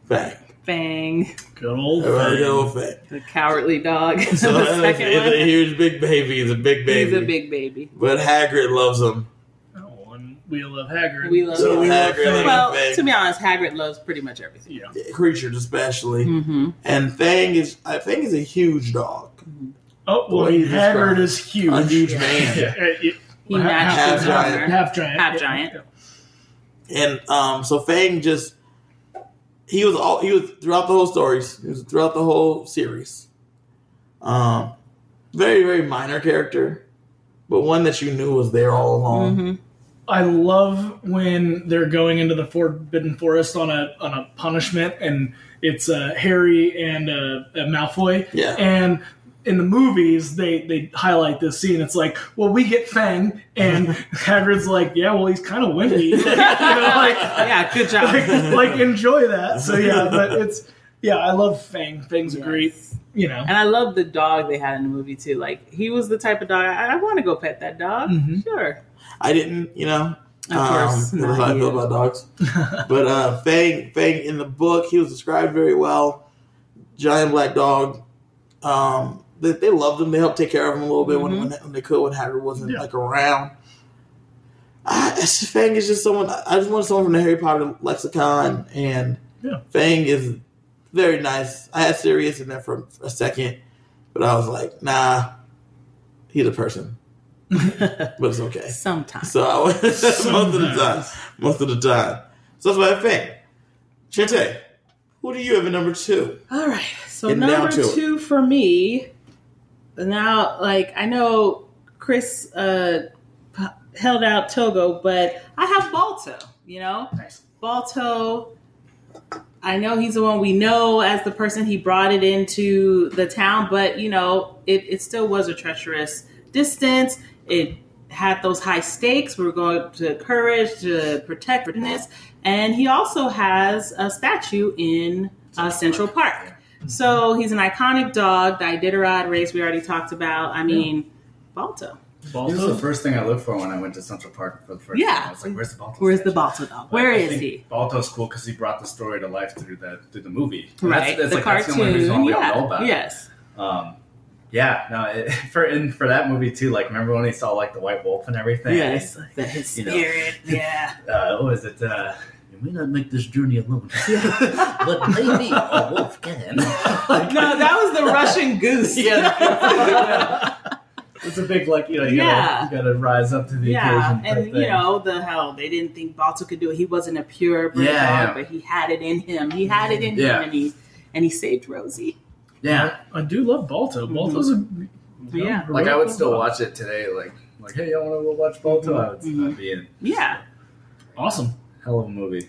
Fang. Fang, Good old Everybody Fang. know Fang. the cowardly dog. So the he's, second he's a huge big baby. He's a big baby. He's a big baby. but Hagrid loves him. Oh, and we love Hagrid. We love So We Hagrid Fang. Well, Fang. to be honest, Hagrid loves pretty much everything. Yeah. creatures especially. Mm-hmm. And Fang is I Fang is a huge dog. Oh, well, way Hagrid is huge. A huge Yeah. man. Yeah, uh, yeah. He Half- matches half his giant. half giant. Half Yeah. giant. And um, so Fang just he was all he was throughout the whole stories. He was throughout the whole series. Um, very very minor character, but one that you knew was there all along. Mm-hmm. I love when they're going into the Forbidden Forest on a on a punishment, and it's uh, Harry and uh, uh, Malfoy. Yeah, And in the movies, they they highlight this scene. It's like, well, we get Fang, and Hagrid's like, yeah, well, he's kind of wimpy. you know, like, Yeah, good job. like, like, enjoy that. So yeah, but it's yeah, I love Fang. Fang's a great, you know. And I love the dog they had in the movie too. Like he was the type of dog I, I want to go pet that dog. Mhm. Sure, I didn't, you know, of um, course. that's how I feel about dogs. But uh, Fang, Fang in the book, he was described very well. Giant black dog. Um, they, they loved him. They helped take care of him a little bit when, mm-hmm. when, when they could when Hagrid wasn't Yeah. like around. I, Fang is just someone. I just want someone from the Harry Potter lexicon, and Yeah. Fang is very nice. I had Sirius in there for a second, but I was like, nah, he's a person. but it's okay. Sometimes. So I was most of the time. Most of the time. So that's why I Fang. Chente, who do you have at number two? All right. So number to it. two for me. Now, like I know Chris uh, p- held out Togo, but I have Balto. You know, Nice. Balto. I know he's the one we know as the person he brought it into the town, but you know, it, it still was a treacherous distance. It had those high stakes. We were going to courage, to protect goodness. And he also has a statue in uh, Central Park. So he's an iconic dog. The Iditarod race we already talked about. I mean, Balto. He was the first thing I looked for when I went to Central Park for the first Yeah. time. I was like, "Where's the Balto?" Where's the statue? Balto dog? But Where I is he? Balto's cool because he brought the story to life through the through the movie. And Right, That's, that's the like, that's the only cartoon. reason why we yeah. all know about it. yes. Um, yeah, no, it, for in for that movie too. Like, remember when he saw like the white wolf and everything? Yes. Like, The, his you know. spirit. Yeah. uh, what was it? Uh, you may not make this journey alone, but maybe a wolf can. No, that was the Russian goose. Yeah. it's a big like you know you Yeah. gotta you gotta rise up to the yeah, occasion. type and you know the hell they didn't think Balto could do it. He wasn't a pure breed Yeah, dog, yeah. but he had it in him. He had it in Yeah. him, and he and he saved Rosy. yeah, I do love Balto. Balto's a you know, Yeah. like I would still watch it today. Like like hey, y'all want to go watch Balto? I would Mhm. I'd be in. Yeah, Awesome. Hell of a movie.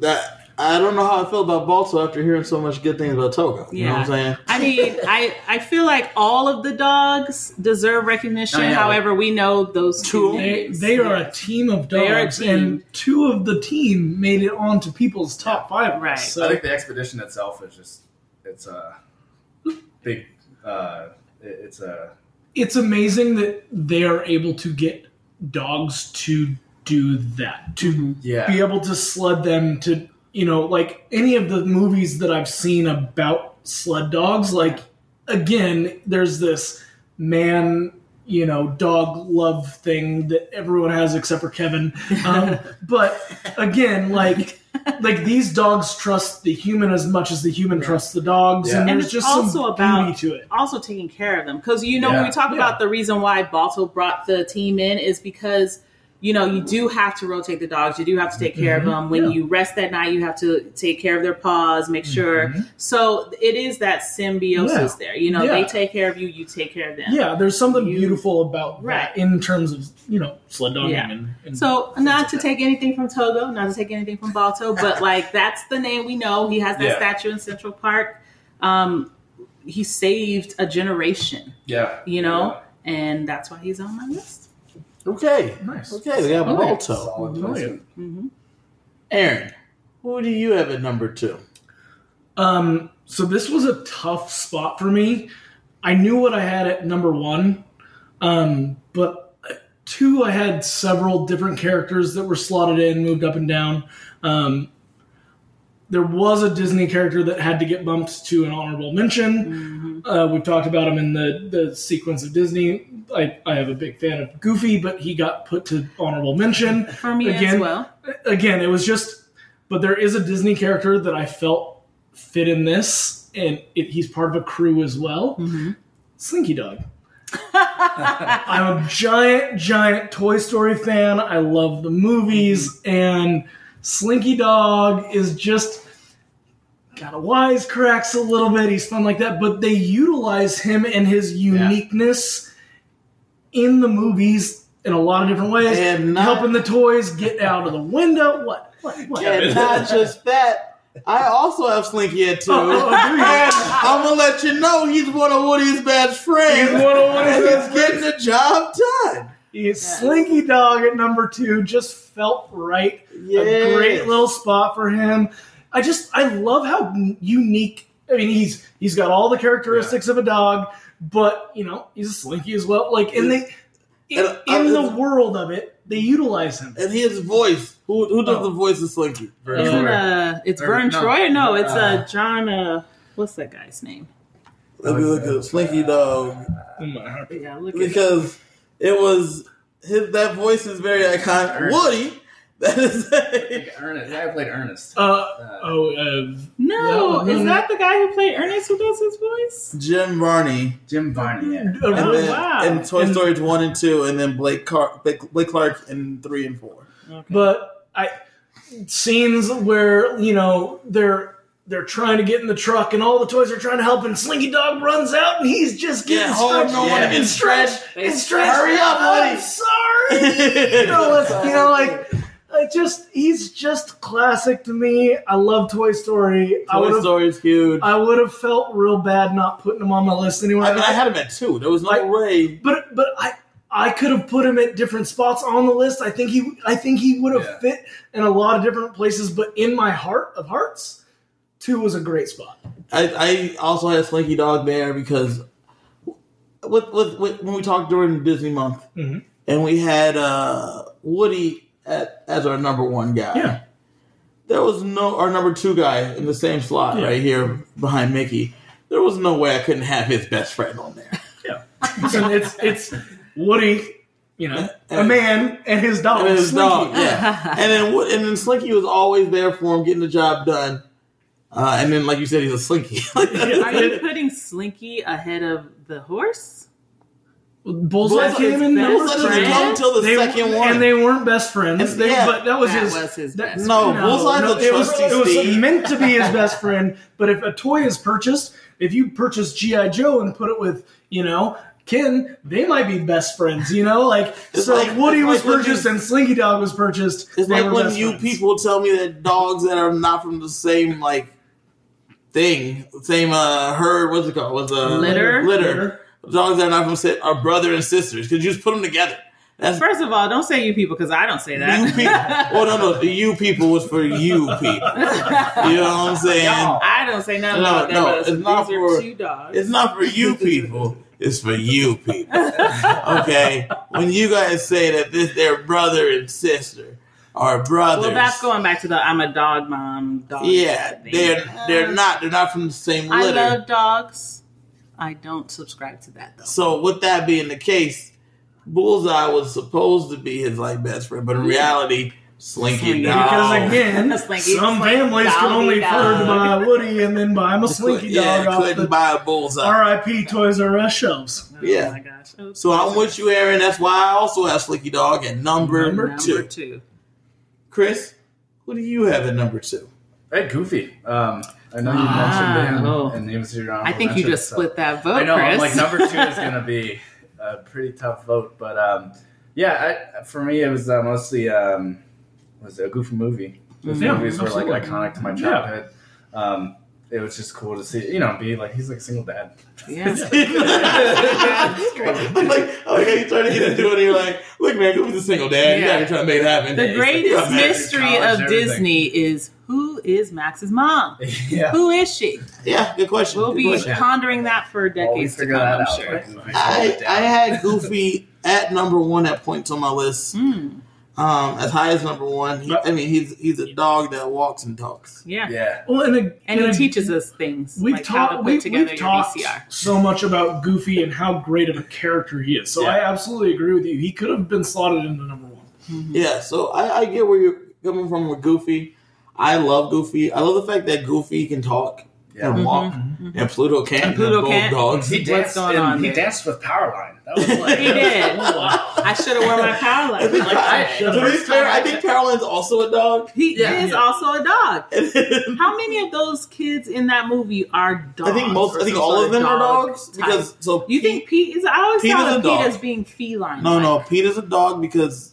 That I don't know how I feel about Balto after hearing so much good things about Togo. You know what I'm saying? I mean, I I feel like all of the dogs deserve recognition. Yeah. However, we know those two. Two. They, names. they are a team of They are a dogs, team. and two of the team made it onto people's top five. Right. So I think the expedition itself is just it's a big. uh It's a it's amazing that they are able to get dogs to do that, to yeah. be able to sled them to, you know, like any of the movies that I've seen about sled dogs, like, again, there's this man, you know, dog love thing that everyone has except for Kevin. Um, but again, like, like these dogs trust the human as much as the human trusts the dogs, Yeah. and And there's it's just also some about- beauty to it. also taking care of them because you know when we talk Yeah. about the reason why Balto brought the team in is because you know you do have to rotate the dogs you do have to take care of Mhm. them when Yeah. you rest that night you have to take care of their paws make sure Mhm. so it is that symbiosis there you know they take care of you you take care of them Yeah, there's something You- beautiful about Right. that in terms of you know sled dogging Yeah. and, and so not to take anything from Togo, not to take anything from Balto, but like that's the name we know. He has that Yeah. statue in Central Park. Um, he saved a generation, Yeah. you know, and that's why he's on my list. Okay. nice. Okay, we got Oh, yeah. Balto. Solid Oh, yeah. placement. hmm Aaron, who do you have at number two? Um, so this was a tough spot for me. I knew what I had at number one, um, but two I had several different characters that were slotted in, moved up and down. Um, there was a Disney character that had to get bumped to an honorable mention. hmm Uh, we've talked about him in the, the sequence of Disney. I, I have a big fan of Goofy, but he got put to honorable mention. For me as Again, well. Again, it was just, but there is a Disney character that I felt fit in this, and it, he's part of a crew as well. hmm Slinky Dog. I'm a giant, giant Toy Story fan. I love the movies, and Slinky Dog is just kind of wisecracks a little bit. He's fun like that, but they utilize him and his uniqueness in the movies in a lot of different ways. And not, Helping the toys get out of the window. What? What? What? and not just that. I also have Slinky at two. Oh, oh, and I'm gonna let you know he's one of Woody's best friends. He's one of Woody's best he's getting the job done. He's Yes. Slinky Dog at number two just felt right. a great little spot for him. I just I love how unique. I mean, he's he's got all the characteristics of a dog, but you know he's a slinky as well. Like, and they in, And, uh, in the it's- world of it, they utilize him. And his voice. Who, who does Oh. the voice of Slinky? Verne It's, Troyer. uh, it's Or- Vern no. Troy. No, it's uh, Uh, John. Uh, what's that guy's name? Let me look at Slinky Dog Oh. Yeah, look at because it was his. That voice is very iconic. Woody, That is I think Ernest. Yeah, I played Ernest. Uh, Uh, oh, uh, No, No, is no, that the guy who played Ernest who does his voice? Jim Varney. Jim Varney. Yeah. And uh, Oh, then wow. and Toy And- Story 1 and 2, and then Blake, Car- Blake, Blake Clark in 3 and 4. Okay. but I scenes where you know they're they're trying to get in the truck and all the toys are trying to help and Slinky Dog runs out and he's just getting Yeah, hold stretched no one and stretched They and stretched. Hurry up, I'm buddy. sorry. you know, it's, you know, like I just he's just classic to me. I love Toy Story. Toy have Story is huge. I, I would have felt real bad not putting him on my list anyway. mean, I had him at 2. There was no Like- way. but but I I could have put him at different spots on the list. I think he I think he would have Yeah. fit in a lot of different places. But in my heart of hearts, two was a great spot. I, I also had Slinky Dog there because with, with, with when we talked during Disney month, Mhm. and we had uh, Woody at, as our number one guy. Yeah. There was no our number two guy in the same slot Yeah. right here behind Mickey. There was no way I couldn't have his best friend on there. and it's it's Woody, you know, a man and his dog. And his Slinky. dog, yeah. and then and then Slinky was always there for him, getting the job done. Uh, and then, like you said, he's a Slinky. Are you putting Slinky ahead of the horse? Bullseye Was came in best number three. doesn't friend? come until the They- second one. and they weren't best friends. And- They, yeah. but that was that his. was his that- best. no, friend. Bullseye's no, a it was, trusty it was meant to be his best friend. But if a toy is purchased, if you purchase GI Joe and put it with you know Ken, they might be best friends. You know, like It's so. like- Woody was like purchased you- and Slinky Dog was purchased. It's like when you friends. people tell me that dogs that are not from the same like thing, same uh herd, what's it called? Was a Litter? Litter. Dogs that are not from si- are brother and sisters because you just put them together. That's First of all, don't say you people because I don't say you that. people. Well, no, no, the you people was for you people. You know what I'm saying? I don't say nothing No, about that. no, but it's not for- two dogs. It's not for you people. It's for you people. Okay, when you guys say that this their brother and sister are brothers. well, that's going back to the I'm a dog mom. Dog Yeah, thing. they're they're Uh, not they're not from the same litter. I litter. love dogs. I don't subscribe to that though. so with that being the case, Bullseye was supposed to be his like best friend, but in reality, Slinky Slinky. Dog. Because again, Slinky, some Slinky, families can only afford to buy a Woody and then buy him a Slinky yeah, Dog off couldn't the buy a Bullseye. R.I.P. Toys R Us shelves. Oh Yeah. my gosh. Oh, So I'm with you, Aaron. That's why I also have Slinky Dog at number, Number Number two. two. Chris, who do you have at number two? Hey, Goofy. Um, I know you Ah, mentioned him, oh. and he was your I think you just split that vote, I know. Chris. I'm like number two is going to be a pretty tough vote, but um, yeah, I, for me it was uh, mostly um, was it a Goofy movie. Those Yeah, movies were like absolutely. iconic to my Yeah. childhood. Um, it was just cool to see, you know, be like he's like a single dad. yeah. I'm like, okay, you trying to get into it, and you're like, look, man, Goofy's a single dad. You Yeah. gotta try to make it happen. The Hey, greatest come mystery college, of. Disney is who is Max's mom? yeah. Who is she? Yeah, good question. We'll good be question. pondering that for While we decades to figure come, that I'm out, sure. like, I, I had Goofy at number one at points on my list. Hmm. Um, as high as number one. He, I mean, he's he's a dog that walks and talks. Yeah. yeah. Well, and, a, And he a- teaches us things We've like talked. We've, together we've talked VCR. so much about Goofy and how great of a character he is. So Yeah. I absolutely agree with you. He could have been slotted into number one. Yeah, so I, I get where you're coming from with Goofy. I love Goofy. I love the fact that Goofy can talk Yeah. and walk, Mhm. and Pluto can't. And Pluto can't. dogs. He What's danced. going and on he there? danced with Powerline. That was like He did. Oh, wow. I should have worn my Powerline. I think, line. I, the to be fair, I think Caroline's also a dog. He Yeah. is also a dog. I How many of those kids in that movie are dogs? I think most. I think all of them are dogs type? because so you think Pete is? I always Pete thought of Pete dog. as being feline. No, no, Pete is a dog because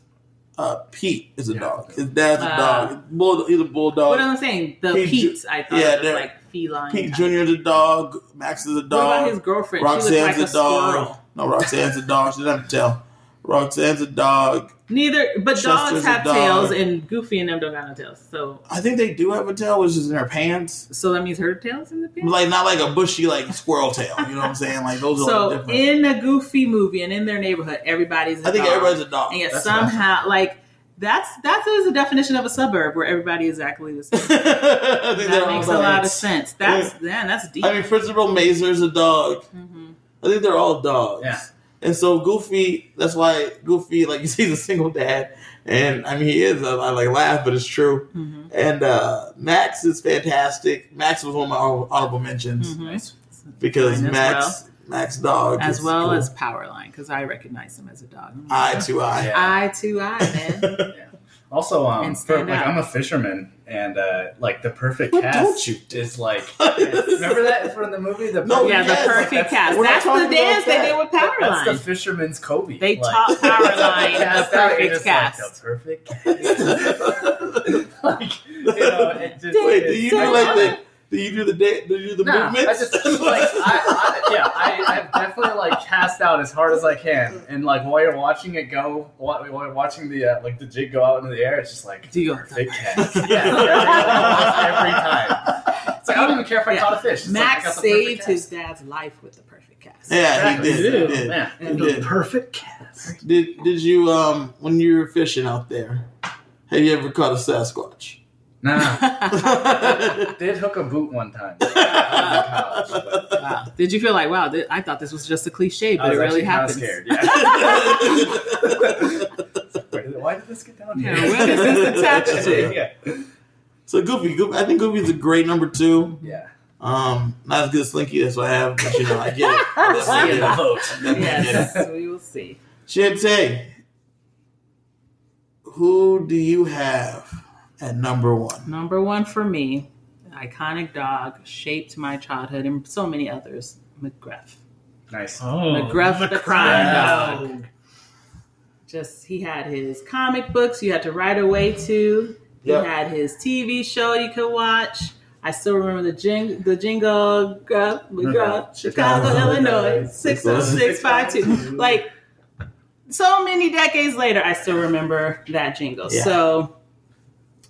uh, Pete is a Yeah. dog. His dad's a Uh, dog. Bull, he's a bulldog. What I'm saying, the Pete Pete's, I thought yeah, was they're- like feline. Pete. Jr. is a dog. Max is a dog. What about dog. his girlfriend? she Roxanne's like a, a dog. squirrel. No, Roxanne's a dog. She doesn't have to tell. Roxanne's a dog. Neither, but Chester's dogs have dog. tails, and Goofy and them don't got no tails. So, I think they do have a tail, which is in their pants. so that means her tails in the pants. Like not like a bushy like squirrel tail. You know what I'm saying? Like those are So in a Goofy movie and in their neighborhood, everybody's. A I think dog. everybody's a dog. and yet That's somehow, like that's that is the definition of a suburb where everybody is exactly the same. I think they're that all makes a lot of sense. That's man, that's deep. I mean, Principal Mazur's a dog. Mhm. I think they're all dogs. Yeah. And so Goofy, that's why Goofy, like you see, he's a single dad, And I mean, he is. I, I like laugh, but it's true. Mhm. And uh, Max is fantastic. Max was one of my honorable mentions Mhm. because Mine as Max, Max dog, As well cool. as Powerline, because I recognize him as a dog. eye to eye. Yeah. Eye to eye, man. Also, um, for, like. I'm a fisherman, and uh, like the perfect What cast don't you is like. Remember that from the movie? The No, yeah, the yes, perfect that's- cast. we're That's the talking about dance they did with That's the fisherman's Kobe. They Like- taught Powerline the Cast perfect cast. Like, the perfect cast. like, you know, it just, Wait, do you so do like the? Do you do the da- do you do the No, movements? I just like I, I yeah I I've definitely like cast out as hard as I can and like while you're watching it go while while you're watching the uh, like the jig go out into the air it's just like Do you- perfect cast yeah every, every time it's like I don't even care if I Yeah. caught a fish It's Max got the perfect saved his dad's life with the perfect cast. yeah, he did. He He did. did. yeah He The did. perfect cast. Did did you um when you were fishing out there? Have you ever caught a Sasquatch? Nah did hook a boot one time wow. Did you feel like, wow, th- I thought this was just a cliche, I but was it really happened. scared yeah why did this get down here Yeah, what is this attached to? yeah so Goofy, Goofy, I think Goofy's a great number two. yeah Um, not as good as Slinky, that's what I have, but you know, I get it. I see get in the vote yes, we will see. Shante, who do you have at number one? Number one for me, iconic dog, shaped my childhood and so many others, McGruff. nice Oh, McGruff the crime dog. dog. Just he had his comic books you had to write away to. He Yep. had his TV show you could watch. I still remember the jing the jingle Gruff McGruff, Chicago, Chicago, Illinois, six oh six five two. Like so many decades later, I still remember that jingle. Yeah. So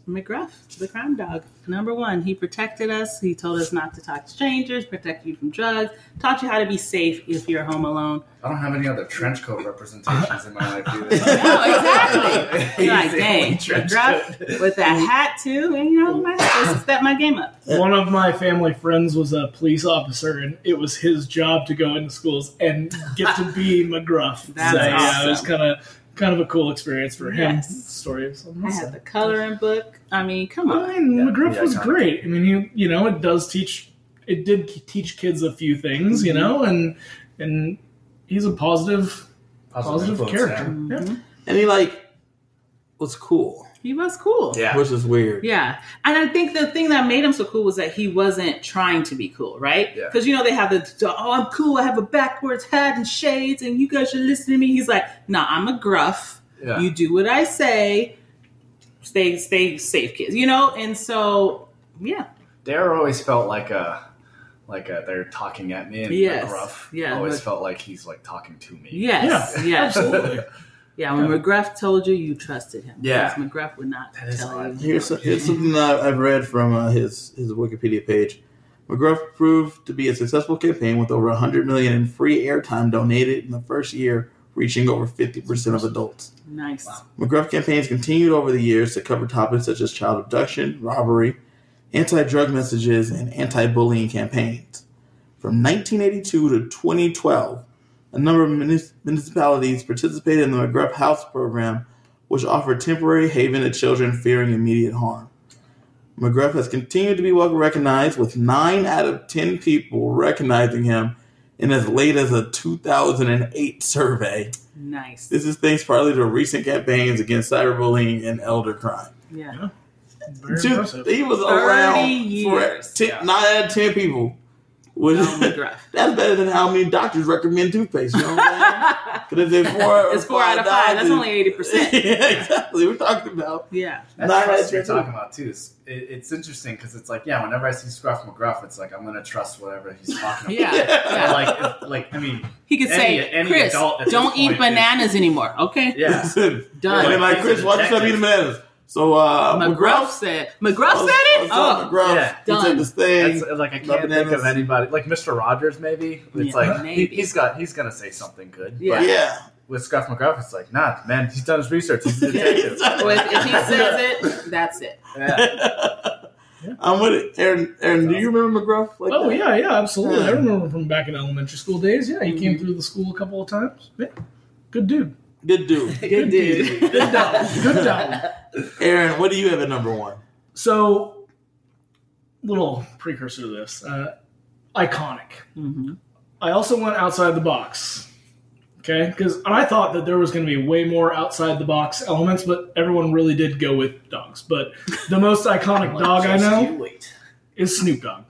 McGruff, the crime dog, number one. He protected us. He told us not to talk to strangers, protect you from drugs, taught you how to be safe if you're home alone. I don't have any other trench coat representations in my life, dude. No, exactly. You're like, dang, McGruff with that hat too, and you know, my hat step my game up. One of my family friends was a police officer, and it was his job to go into schools and get to be McGruff. That's so, yeah, it was awesome. kind of kind of a cool experience for him. Yes. Story of something. I had the coloring book. I mean, come I on. mean, Yeah, McGruff yeah, was iconic. great. I mean, you you know, it does teach. It did teach kids a few things, you know, and and he's a positive positive, influence, character. Mhm. And he like was cool, He was cool. Yeah. which is weird. Yeah. And I think the thing that made him so cool was that he wasn't trying to be cool, right? Yeah. Because, you know, they have the, oh, I'm cool. I have a backwards hat and shades, and you guys should listen to me. He's like, nah, I'm a gruff. Yeah. You do what I say. Stay, stay safe, kids. You know? And so, yeah. D.A.R.E. always felt like a like a, they're talking at me and Yes. gruff Yeah, always but- felt like he's like talking to me. Yes. Yeah, Yes. absolutely. Yeah. When McGruff told you, you trusted him. Yeah. Because McGruff would not That is tell you. Here's, here's something that I've read from uh, his his Wikipedia page. McGruff proved to be a successful campaign with over 100 million in free airtime donated in the first year, reaching over 50% of adults. Nice. McGruff campaigns continued over the years to cover topics such as child abduction, robbery, anti-drug messages, and anti-bullying campaigns. From 1982 to 2012, a number of munis- municipalities participated in the McGruff House program, which offered temporary haven to children fearing immediate harm. McGruff has continued to be well recognized, with 9 out of 10 people recognizing him in as late as a 2008 survey. Nice. This is thanks partly to recent campaigns against cyberbullying and elder crime. Yeah. Very Two- he was 30 around for ten, Yeah. nine out of ten people. Which, that's better than how many doctors recommend toothpaste. You know what I'm saying? Because if it's four, It's four out of five. That's only eighty percent. yeah, exactly. We're talking about. Yeah. That's Nine trust out you're talking about too. It's, it, it's interesting because it's like, yeah, whenever I see Scruff McGruff, it's like I'm gonna trust whatever he's talking about. Yeah. But, yeah. like, if, like I mean, He could Any- say, any Chris, adult don't eat point bananas anymore. Okay. yeah, Listen, Done. and then like He's Chris, a why you stop detective. eating bananas? So uh, McGruff McGruff said. McGruff said it. Oh, Oh, McGruff. Yeah. He Done. said this thing. that's like I Love can't think of anybody like Mr. Rogers. Maybe it's Yeah, like maybe. He, he's got he's gonna say something good. Yeah. But yeah. with Scruff McGruff, it's like, nah, man, he's done his research. He's a detective. exactly. Well, if, if he says it, that's it. yeah. I'm with it. Aaron, Aaron, do you remember McGruff? Like Oh that? yeah, yeah, absolutely. I Yeah. remember from back in elementary school days. Yeah, he came through the school a couple of times. Yeah, good dude. Good dude. Good dude. Good dog. Good dog. Aaron, what do you have at number one? So, little precursor to this. Uh, iconic. hmm I also went outside the box. Okay, because I thought that there was going to be way more outside the box elements, but everyone really did go with dogs. But the most iconic dog I know wait. is Snoop Dogg.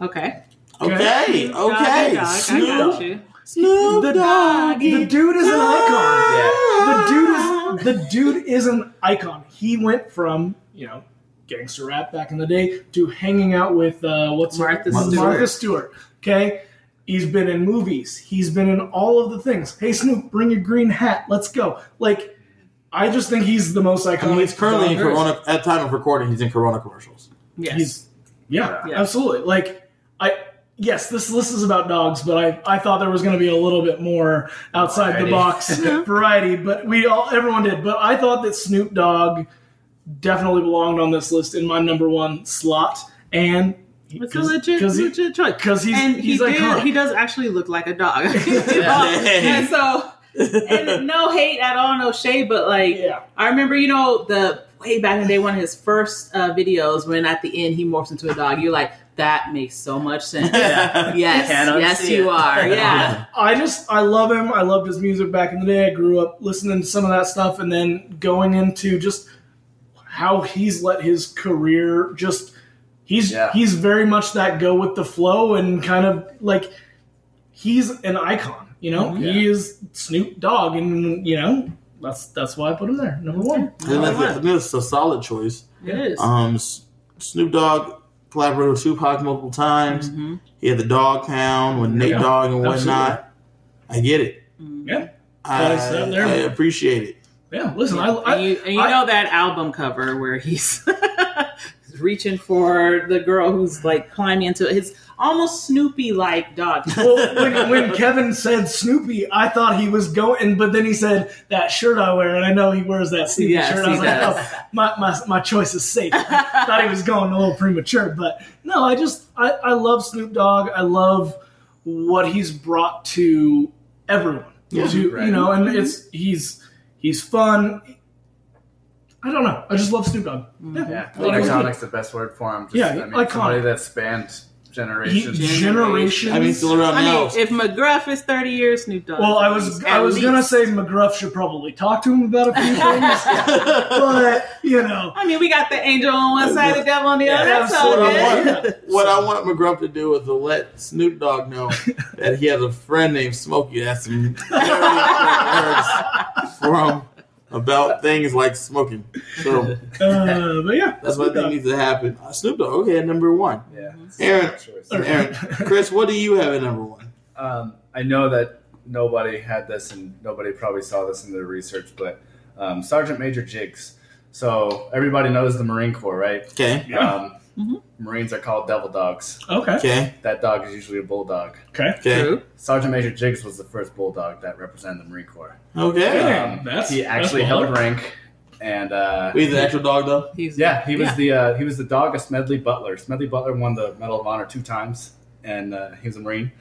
Okay. Okay, Dog, dog, okay. I got Snoop, you. Snoop The, Doggy. the dude is an icon. Yeah. The dude is the dude is an icon. He went from you know gangster rap back in the day to hanging out with uh, what's her- Martha Stewart. Martha Stewart. Okay, he's been in movies. He's been in all of the things. Hey Snoop, bring your green hat. Let's go. Like, I just think he's the most iconic. I mean, he's currently in dog there is. Corona. At time of recording, he's in Corona commercials. Yes. He's yeah, Yeah. absolutely. Like I yes, this list is about dogs, but I, I thought there was going to be a little bit more outside the box variety. But we all everyone did. But I thought that Snoop Dogg definitely belonged on this list in my number one slot, and it's a legit, because he, legit choice. because he's and he's he did, iconic. he does actually look like a dog. And so, and no hate at all, no shade, but like yeah, I remember, you know, the way back in the day, one of his first uh, videos when at the end he morphs into a dog. You're like, that makes so much sense. Yeah. Yes, yes, you it. are. Yeah. I just I love him. I loved his music back in the day. I grew up listening to some of that stuff, and then going into just how he's let his career just he's Yeah. he's very much that go with the flow and kind of like he's an icon. You know, Mhm. he is Snoop Dogg, and you know that's that's why I put him there, number one. And that's, a, I it's a solid choice. It is. Um, Snoop Dogg collaborated with Tupac multiple times. Mhm. He had the Dogg Pound with Nate Yeah, Dogg and absolutely. whatnot. I get it. Mhm. Yeah, I, Guys out there. I appreciate it. yeah. Listen, I, I and you, and you I- know that album cover where he's reaching for the girl who's like climbing into his almost Snoopy like dog. well, when, when Kevin said Snoopy, I thought he was going, but then he said that shirt I wear, and I know he wears that Snoopy Yes, shirt. I was like, does. oh, my, my, my choice is safe. I thought he was going a little premature, but no, I just I, I love Snoop Dogg. I love what he's brought to everyone. Yeah, to, right. You know, and it's he's he's fun. I don't know. I just love Snoop Dogg. Mhm. Yeah, I like iconic's the best word for him. Just, Yeah, I mean, iconic. somebody that spanned He, generations. generations. I mean, still around I now. mean, if McGruff is 30 years, Snoop Dogg. Well, I was I At was gonna say McGruff should probably talk to him about a few things, but you know, I mean, we got the angel on one side, the devil on the other. That's all what, I good. want, what I want McGruff to do is to let Snoop Dogg know that he has a friend named Smokey that's some very important words for him about things like smoking. So uh, but yeah, that's what I think needs to happen. Uh, Snoop Dogg, okay, number one. Yeah. Aaron. Aaron, Chris, what do you have at number one? Um, I know that nobody had this and nobody probably saw this in their research, but um, Sergeant Major Jigs. So everybody knows the Marine Corps, right? Okay, Yeah. Um, Mhm. Marines are called devil dogs. Okay, okay, That dog is usually a bulldog. okay, okay, True. Sergeant Major Jigs was the first bulldog that represented the Marine Corps. okay. Um, that's- he actually well held rank, and uh, He's an actual dog, though. He's yeah, he was Yeah. the uh, he was the dog of Smedley Butler. Smedley Butler won the Medal of Honor two times, and uh, he was a Marine.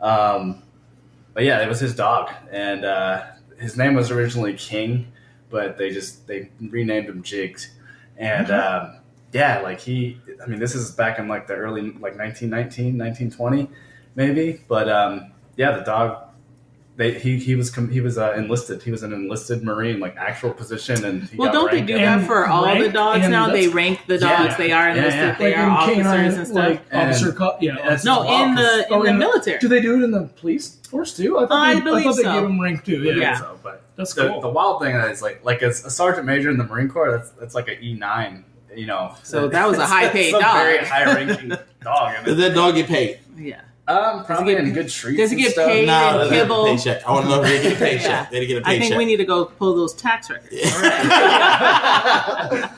Um, but yeah, it was his dog, and uh, his name was originally King, but they just they renamed him Jigs, and um, yeah, like he, I mean, this is back in like the early like 1919, 1920, maybe, but um, yeah, the dog. They, he, he was he was uh, enlisted. He was an enlisted Marine, like actual position, and he Well, got don't they do that for all the dogs now? They rank the Yeah. dogs. They are enlisted. yeah. They like are in officers canine, and stuff. like And- officer, co- yeah. That's- no, in the in Oh, the military. Do they do it in the police force too? I thought I they, believe I thought they so. give them rank too. Yeah, Yeah. So, but that's the, cool. the wild thing is like like as a sergeant major in the Marine Corps, that's that's like an E nine. You know, So that was a high-paid dog. very high ranking dog. Does that dog get paid? Yeah. Um, probably get- in good treats. does he and get stuff. paid? No, and they kibble. paycheck. I want to know if they get a paycheck. Yeah. They get a I paycheck. I think we need to go pull those tax records.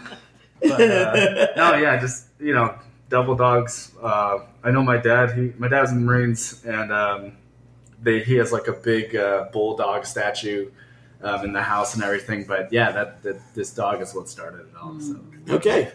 But, uh, no, yeah, just you know, devil dogs. Uh, I know my dad. He my dad's in the Marines, and um, they he has like a big uh, bulldog statue um, in the house and everything. But yeah, that, that this dog is what started it all. So Okay.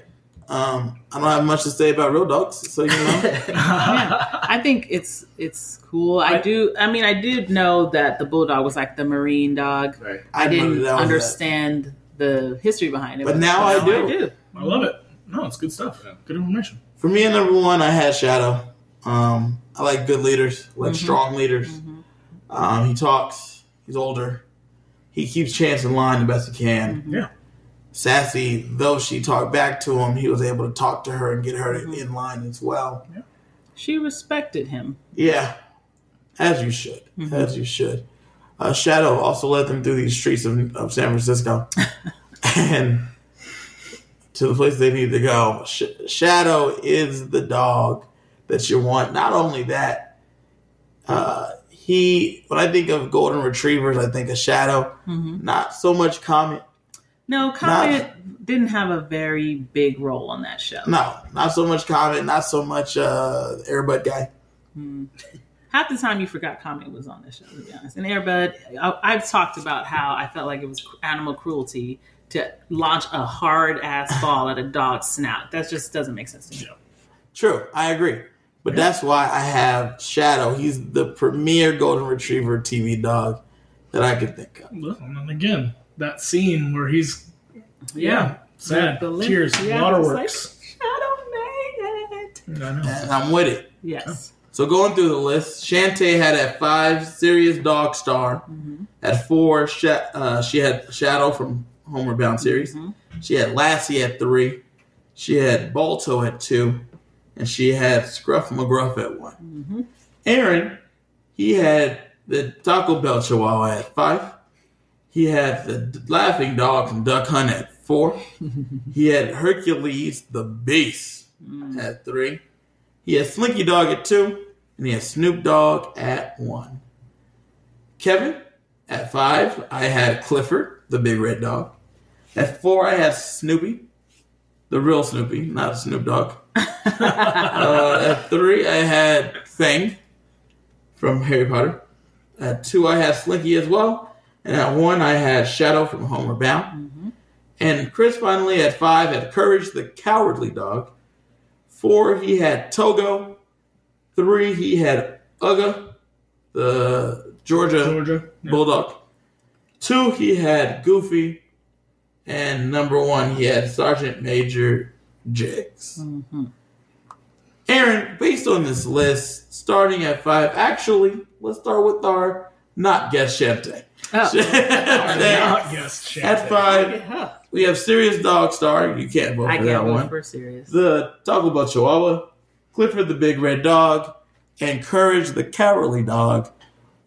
Um, I don't have much to say about real dogs, so you know. Yeah, I think it's it's cool. I, I- do. I mean, I did know that the bulldog was like the marine dog. Right. I, knew didn't that was understand the history behind it, But now I do. I do. I love it. No, it's good stuff. Good information. For me, at number one, I had Shadow. Um, I like good leaders, I like Mhm. strong leaders. Mhm. Um, he talks. He's older. He keeps Chance in line the best he can. Mhm. Yeah. Sassy, though she talked back to him, he was able to talk to her and get her Mhm. in line as well. She respected him. Yeah, as you should, Mhm. as you should. Uh, Shadow also led them through these streets of, of San Francisco and to the place they need to go. Sh- Shadow is the dog that you want. Not only that, uh, he. When I think of golden retrievers, I think of Shadow. hmm Not so much Comet. No, Comet didn't have a very big role on that show. No, not so much Comet, Not so much uh, Air Bud guy. Mm. Half the time you forgot Comet was on this show, to be honest. And Air Bud, I, I've talked about how I felt like it was animal cruelty to launch a hard ass ball at a dog's snout. That just doesn't make sense to me. True, I agree. But that's why I have Shadow. He's the premier golden retriever TV dog that I could think of. Listen, and again, that scene where he's yeah, sad, The lip- tears, yeah, waterworks. it's Shadow made it. I know. And I'm with it. Yes. So going through the list, Shantae had at five, Sirius Dog Star. Mhm. At four, Sha- uh, she had Shadow from Homeward Bound series. Mhm. She had Lassie at three. She had Balto at two. And she had Scruff McGruff at one. Mhm. Aaron, he had the Taco Bell Chihuahua at five. He had the Laughing Dog from Duck Hunt at four. he had Hercules the Beast Mm. at three. He had Slinky Dog at two. And he had Snoop Dogg at one. Kevin, at five, I had Clifford, the big red dog. At four, I had Snoopy, the real Snoopy, not Snoop Dogg. uh, at three, I had Fang from Harry Potter. At two, I had Slinky as well. And at one, I had Shadow from Homeward Bound. Mhm. And Chris finally at five had Courage the Cowardly Dog. Four, he had Togo. Three, he had Uga, the Georgia Georgia. Yeah. Bulldog. Two, he had Goofy. And number one, he had Sergeant Major Jiggs. Mhm. Aaron, based on this list, starting at five, actually, let's start with our not guest Shantae. Oh. Not guess At five, Huh. we have Sirius Dog Star. You can't vote I for can't that vote one. for serious. The Taco Bell Chihuahua, Clifford the Big Red Dog, and Courage the Cowardly Dog.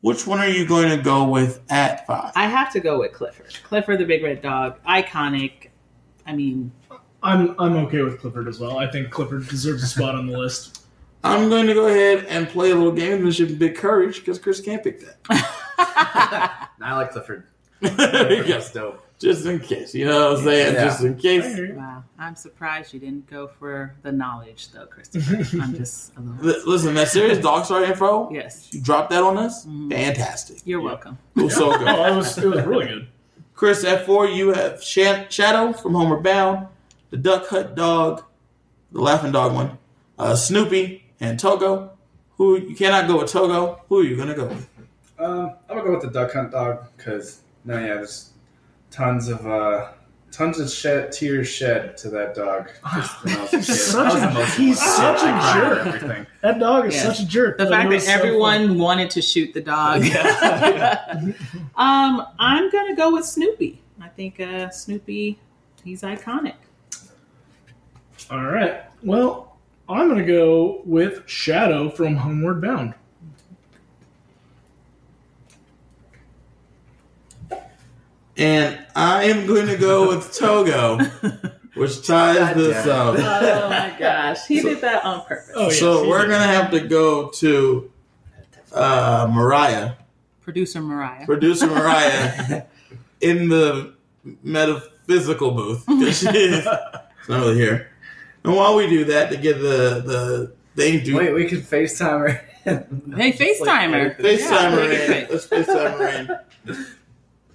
Which one are you going to go with at five? I have to go with Clifford. Clifford the Big Red Dog, iconic. I mean, I'm I'm okay with Clifford as well. I think Clifford deserves a spot on the list. I'm going to go ahead and play a little gamesmanship and big courage because Chris can't pick that. I like Clifford. there you. That's dope. Just in case, you know what I'm saying? Yeah. Just in case. wow. I'm surprised you didn't go for the knowledge, though, Christopher. I'm just a little. Listen, that Sirius dog star info, Yes, you dropped that on us. Mhm. Fantastic. you're Yeah. welcome. It was so Oh, good. it was it was really good. Chris, at four, you have Shan- Shadow from Homeward Bound, the Duck Hunt Dog, the Laughing Dog one, uh, Snoopy, and Togo. Who you cannot go with Togo. Who are you gonna go with? Um, I'm gonna go with the duck hunt dog because no, yeah, there's tons of uh, tons of shed tears shed to that dog. Just when I was a He's kid. such a- he's such a I cried jerk. Everything. That dog is Yes. such a jerk. The but fact that was so everyone fun. wanted to shoot the dog. Yeah. um, I'm gonna go with Snoopy. I think uh, Snoopy, he's iconic. All right. Well, I'm gonna go with Shadow from Homeward Bound. And I am going to go with Togo, which ties this up. Oh my gosh, he did that on purpose. Oh, yeah, so she we're gonna have to go to uh, Mariah, Producer Mariah. producer Mariah, in the metaphysical booth because she is not really here. And while we do that, to get the the thing, do Wait, we can FaceTime her. Hey, FaceTime her. FaceTime her Let's FaceTime her in.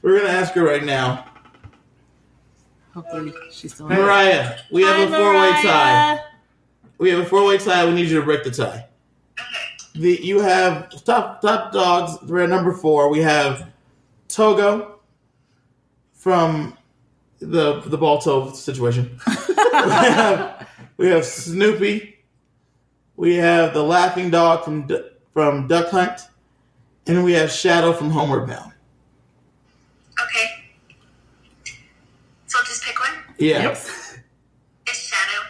We're gonna ask her right now. Hopefully, she's still Mariah, we have Hi, a four way tie. We have a four way tie. We need you to break the tie. The you have top top dogs. We're at number four. We have Togo from the the Balto situation. we, have, we have Snoopy. We have the laughing dog from from Duck Hunt, and we have Shadow from Homeward Bound. Okay. So I'll just pick one. Yeah. It's Shadow.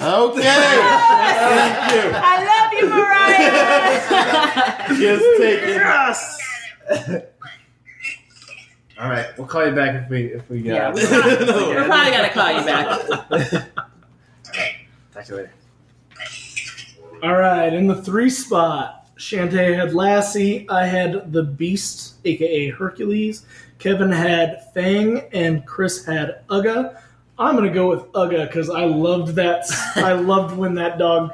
Okay. Thank you. I love you, Mariah. Just taking. All right, we'll call you back if we if we get. Yeah, out. we're probably, we're probably gonna call you back. Talk to you later. All right, in the three spot, Shantae had Lassie. I had the Beast, aka Hercules. Kevin had Fang, and Chris had Uga. I'm gonna go with Uga because I loved that. I loved when that dog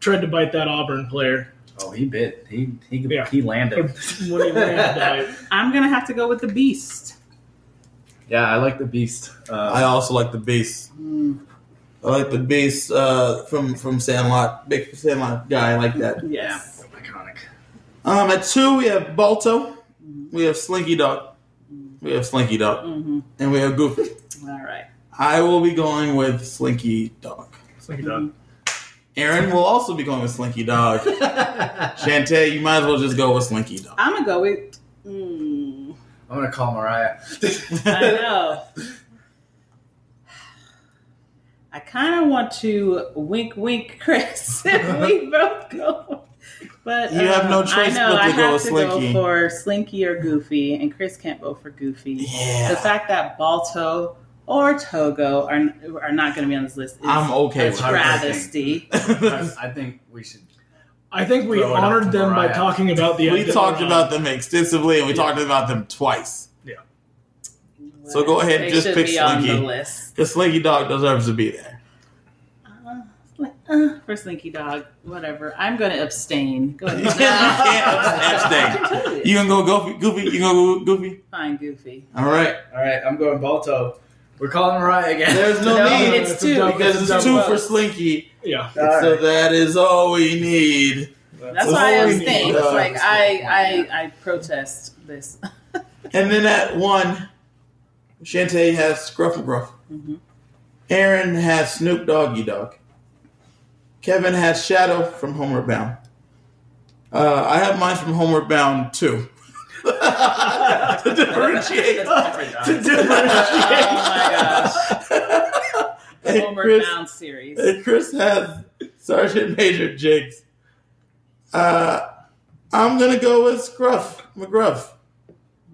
tried to bite that Auburn player. Oh, he bit. He he Yeah. he landed. when he landed. I'm gonna have to go with the Beast. Yeah, I like the beast. Uh, I also like the Beast. I like the Beast uh, from from Sandlot. Big Sandlot guy. I like that. Yeah, iconic. Um, at two we have Balto. We have Slinky Dog. We have Slinky Dog, Mm-hmm. and we have Goofy. All right. I will be going with Slinky Dog. Slinky dog. Aaron will also be going with Slinky Dog. Shantae, you might as well just go with Slinky Dog. I'm gonna go with. Mm, I'm gonna call Mariah. I know. I kind of want to wink, wink, Chris. if we both go, but You have no uh, choice I know but to I go have with to Slinky. go for Slinky or Goofy, and Chris can't vote for Goofy. Yeah. The fact that Balto or Togo are are not going to be on this list is I'm okay a with travesty. that. I think we should. I think we Throw it up honored them by talking about the. we talked about them extensively, and we talked about them twice. Yeah. So go ahead and They just pick be on the Slinky. list. The Slinky Dog deserves to be there. Uh, uh, for Slinky Dog, whatever. I'm going to abstain. Go ahead. You can't abstain. You gonna go Goofy? Goofy? You gonna go Goofy? Fine, Goofy. All right. All right, I'm going Balto. We're calling Mariah again. There's no, No, need it's It's two. double- because it's double two vote. for Slinky. Yeah. So that is all we need. That's why I all we abstain. need. It's like I, I, I protest this. And then at one, Shantae has Scruff McGruff. Mhm. Aaron has Snoop Doggy Dogg. Kevin has Shadow from Homeward Bound. Uh, I have mine from Homeward Bound too. to differentiate. to differentiate. Oh my gosh. The and, Homeward Chris, Bound series. and Chris has Sergeant Major Jiggs. Uh, I'm gonna go with Scruff McGruff,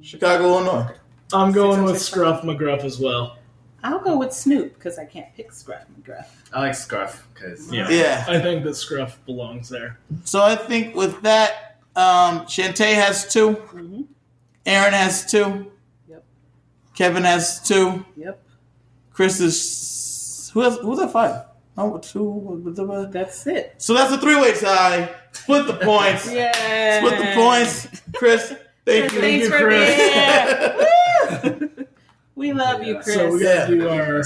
Chicago, Illinois. I'm going with Scruff McGruff as well. I'll go with Snoop because I can't pick Scruff McGruff. I like Scruff because Yeah. Yeah. I think that Scruff belongs there. So I think with that, um, Shantae has 2 Mhm. Aaron has two. Yep. Kevin has two. Yep. Chris is who has who's at five? Oh, two. That's it. So that's a three-way tie. Split the points. Yeah. Split the points. Chris, thank you. Thanks you, for Chris. being here. Woo! we love you, Chris. So we Yeah. gotta do our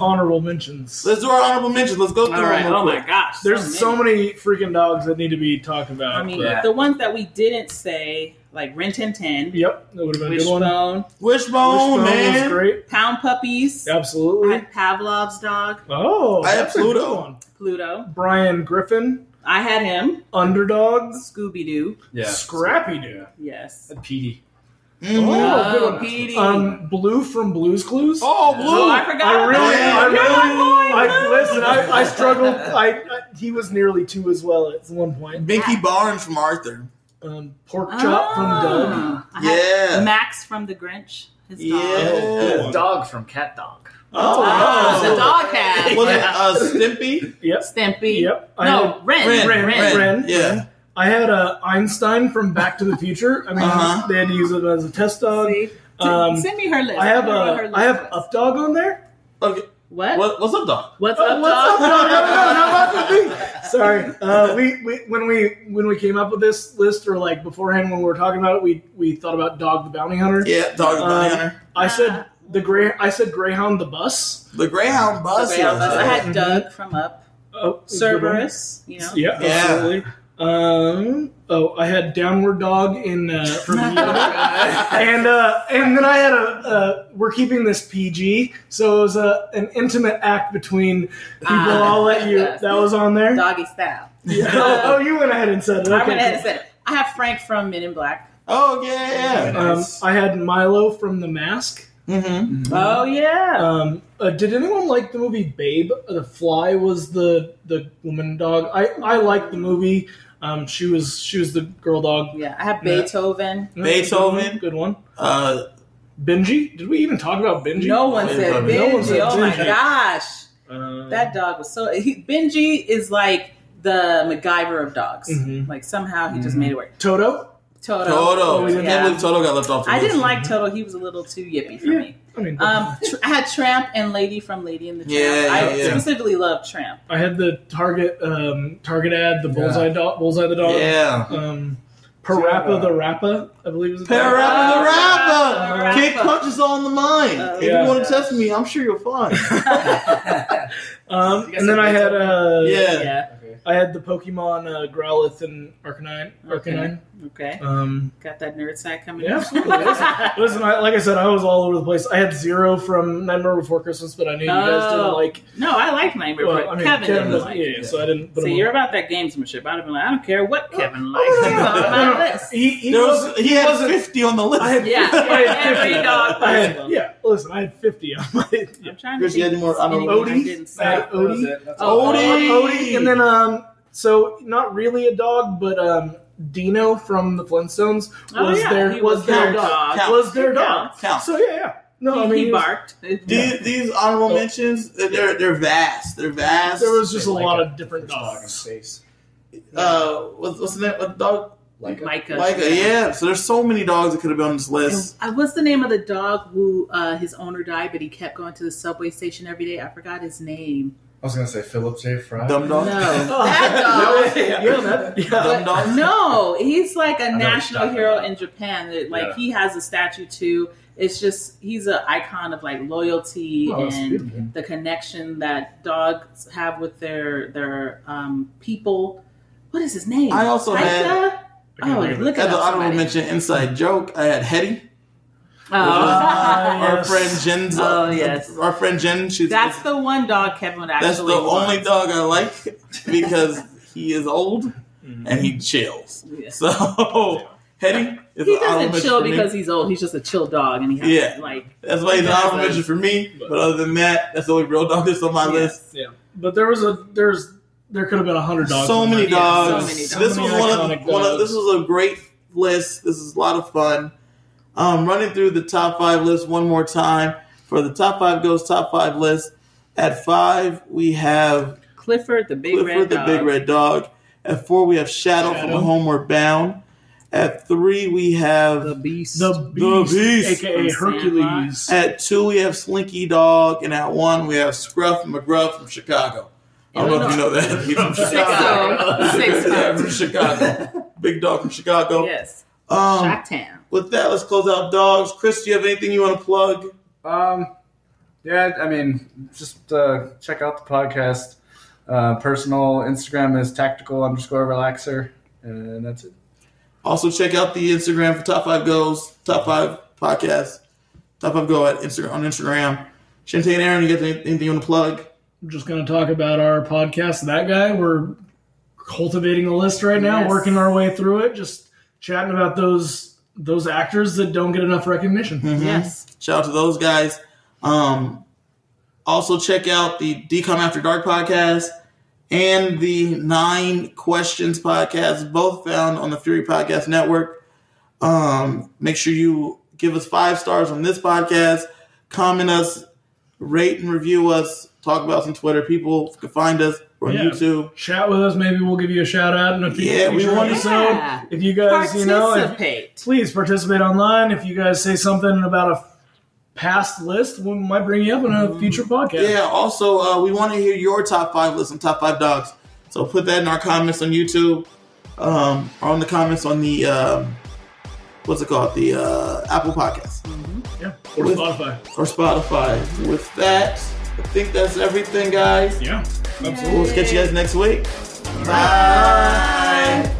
honorable mentions. Let's do our honorable mentions. Let's go through All right. them real Oh my quick. gosh. There's so many freaking dogs that need to be talked about. I mean, but- Yeah. the ones that we didn't say, like Rin Tin Tin, yep, that would have been a good one. Wishbone, Wishbone, Wishbone was man. great. Pound Puppies, I Absolutely. had Pavlov's dog, Oh, I have that's a good Pluto. one. Pluto. Brian Griffin, I had him, Underdogs, Scooby Doo. yeah, Scrappy Doo. Yes. Petey. Mhm. Oh, good Oh, one. Petey. Um, Blue from Blues Clues. Oh, blue. Oh, I forgot. I really, about I really, You're my boy, I listen. I, I struggled. I, I he was nearly two as well at one point. Binky Barnes from Arthur. Um, pork chop from Doug. Ah. I had Yeah. Max from The Grinch. His dog. Yeah. Oh, Dog from Cat Dog. Oh, Ah, wow. the dog cat. Was it uh, Stimpy? Yep. Stimpy. Yep. I No, had, Ren. Ren, Ren. Ren. Ren. Yeah. I had uh, Einstein from Back to the Future. I mean, Uh-huh. they had to use it as a test dog. See? Um, Send me her list. I have wonder what her a list I have was. Up Dog on there. Okay. What? What, what's up, dog? What's Oh, up, what's up, dog? dog? No, no, no, not with me. Sorry. Uh, we, we when we when we came up with this list, or like beforehand when we were talking about it, we we thought about Dog the Bounty Hunter. Yeah, dog the Bounty Hunter. I said the gray. I said Greyhound the bus. The Greyhound bus. Okay, I, was- I had. Dug from Up, Oh. Cerberus. You know, Yeah, Yeah. Absolutely. Um, oh, I had Downward Dog in uh, from and uh, and then I had a. Uh, we're keeping this PG, so it was a an intimate act between people. Ah, I'll let you. yes. That was on there. doggy style. Yeah. Oh, oh, you went ahead and said it. I went ahead and said it. I have Frank from Men in Black. Oh yeah, yeah. Um, I had Milo from The Mask. Mm-hmm. Oh yeah. Um, uh, did anyone like the movie Babe? The Fly was the the woman dog. I I liked the movie. Um, she was she was the girl dog. yeah, I have Beethoven. Beethoven. good one. Uh, Benji. Did we even talk about Benji? No one Benji. said No Benji. one said oh my gosh, Uh, that dog was so. He, Benji is like the MacGyver of dogs. Mhm. Like somehow he just made it work. Toto. Toto. Toto. I can't Yeah. believe Toto got left off. I list. didn't like Toto. He was a little too yippy for Yeah. me. I mean, Um, tr- I had Tramp and Lady from Lady and the Tramp. Yeah, I yeah, yeah. specifically love Tramp. I had the Target um, Target ad, the bullseye dog, bullseye the dog. Yeah. Um, PaRappa the Rapper, I believe is the. Parappa the Parappa Rapper. Kick Rapper. punches on the mind. Oh, if yeah. you want to test me, I'm sure you'll find. Um, and then I had uh, Yeah. Yeah. I had the Pokemon uh, Growlithe and Arcanine. Arcanine. Okay. Um, Got that nerd side coming. Yeah, in. absolutely. listen, I, like I said, I was all over the place. I had Zero from Nightmare Before Christmas, but I knew you guys didn't Oh. like. no, I like Nightmare. Well, but I mean, Kevin, Kevin didn't doesn't. like yeah, it. so I didn't. Put See, him you're on. about that gamesmanship. I'd have been like, I don't care what Kevin likes. Oh, He's on my no, no. list. He, he was. was, he had wasn't- 50 on the list. I had Yeah, I had every 50. dog possible. yeah, listen, I had 50 on my. Yeah. I'm trying to Chris, you think had any more of honorable anything I mentions? didn't say. That was Odie? it. That's Oh, all. Odie. Odie, and then um, so not really a dog, but um, Dino from the Flintstones Oh, was yeah, their he was, was their their dog. dog. Count. Was their He dog. counts. Count. So yeah, yeah. No, he, I mean he he was- barked. These, these honorable Oh. mentions, they're they're vast. They're vast. there was just a Like lot a of different First dog in dogs. space. uh, what's, what's the name? What dog? Like a- Micah. Yeah. So there's so many dogs that could have been on this list. And, uh, what's the name of the dog who uh, his owner died, but he kept going to the subway station every day? I forgot his name. I was gonna say Philip J. Fry. Dumb No, dog. that dog. yeah, that, yeah. But dog. no, he's like a know what you're national hero about. in Japan. That, Like Yeah. he has a statue too. It's just he's an icon of like loyalty Oh, and beautiful. the connection that dogs have with their their um, people. What is his name? I also had- Taika? I can't Oh, think of look As at an that. honorable mention, inside joke, I had Hetty. Oh, our yes. friend Jen's. Oh, yes. Our friend Jen. She's that's the one dog Kevin would actually. that's the only dog I like because he is old Mhm. and he chills. Yeah. So Hetty is He doesn't chill for me. because he's old. He's just a chill dog, and he has Yeah. like That's why he's an He honorable does. mention for me. But other than that, that's the only real dog that's on my list. Yeah, but there was a there's there could have been a hundred dogs. So many there. Yeah, so dogs. many dogs. This So was one of, iconic one of this was a great list. This is a lot of fun. Um, running through the top five list one more time for the top five goes top five list. At five, we have Clifford the big Clifford red the dog. Big Red Dog. At four, we have Shadow, from Shadow. Homeward Bound. At three, we have the beast. The beast, Beast aka Hercules. at two we have Slinky Dog, and at one we have Scruff McGruff from Chicago. I don't know if you know that. He's from Chicago. Six yeah, from Chicago. Big dog from Chicago. yes, Um, Shacktown. with that, let's close out dogs. Chris, do you have anything you want to plug? Um, yeah, I mean, just uh, check out the podcast. Uh, personal Instagram is tactical underscore relaxer, and that's it. Also, check out the Instagram for Top Five Goes, Top Five Podcast, Top Five Go at Instagram on Instagram. Shantae and Aaron, you got anything you want to plug? I'm just going to talk about our podcast. That guy, we're cultivating a list right now, Yes. working our way through it, just chatting about those those actors that don't get enough recognition. Mhm. Yes, Shout out to those guys. Um, also, check out the Decom After Dark podcast and the Nine Questions podcast, both found on the Fury Podcast Network. Um, make sure you give us five stars on this podcast, comment us, rate and review us, talk about us on Twitter. People can find us. We're on Yeah. YouTube. Chat with us. Maybe we'll give you a shout out in a future, Yeah, we future want- episode. Yeah. If you guys, you know, if, participate. please participate online. If you guys say something about a past list, we might bring you up in a future podcast. Yeah. Also, uh, we want to hear your top five list and top five dogs. So put that in our comments on YouTube, um, or on the comments on the um, what's it called? The uh, Apple Podcast Yeah. Or With- Spotify. or Spotify. With that, I think that's everything, guys. Yeah. We'll catch you guys next week. Bye.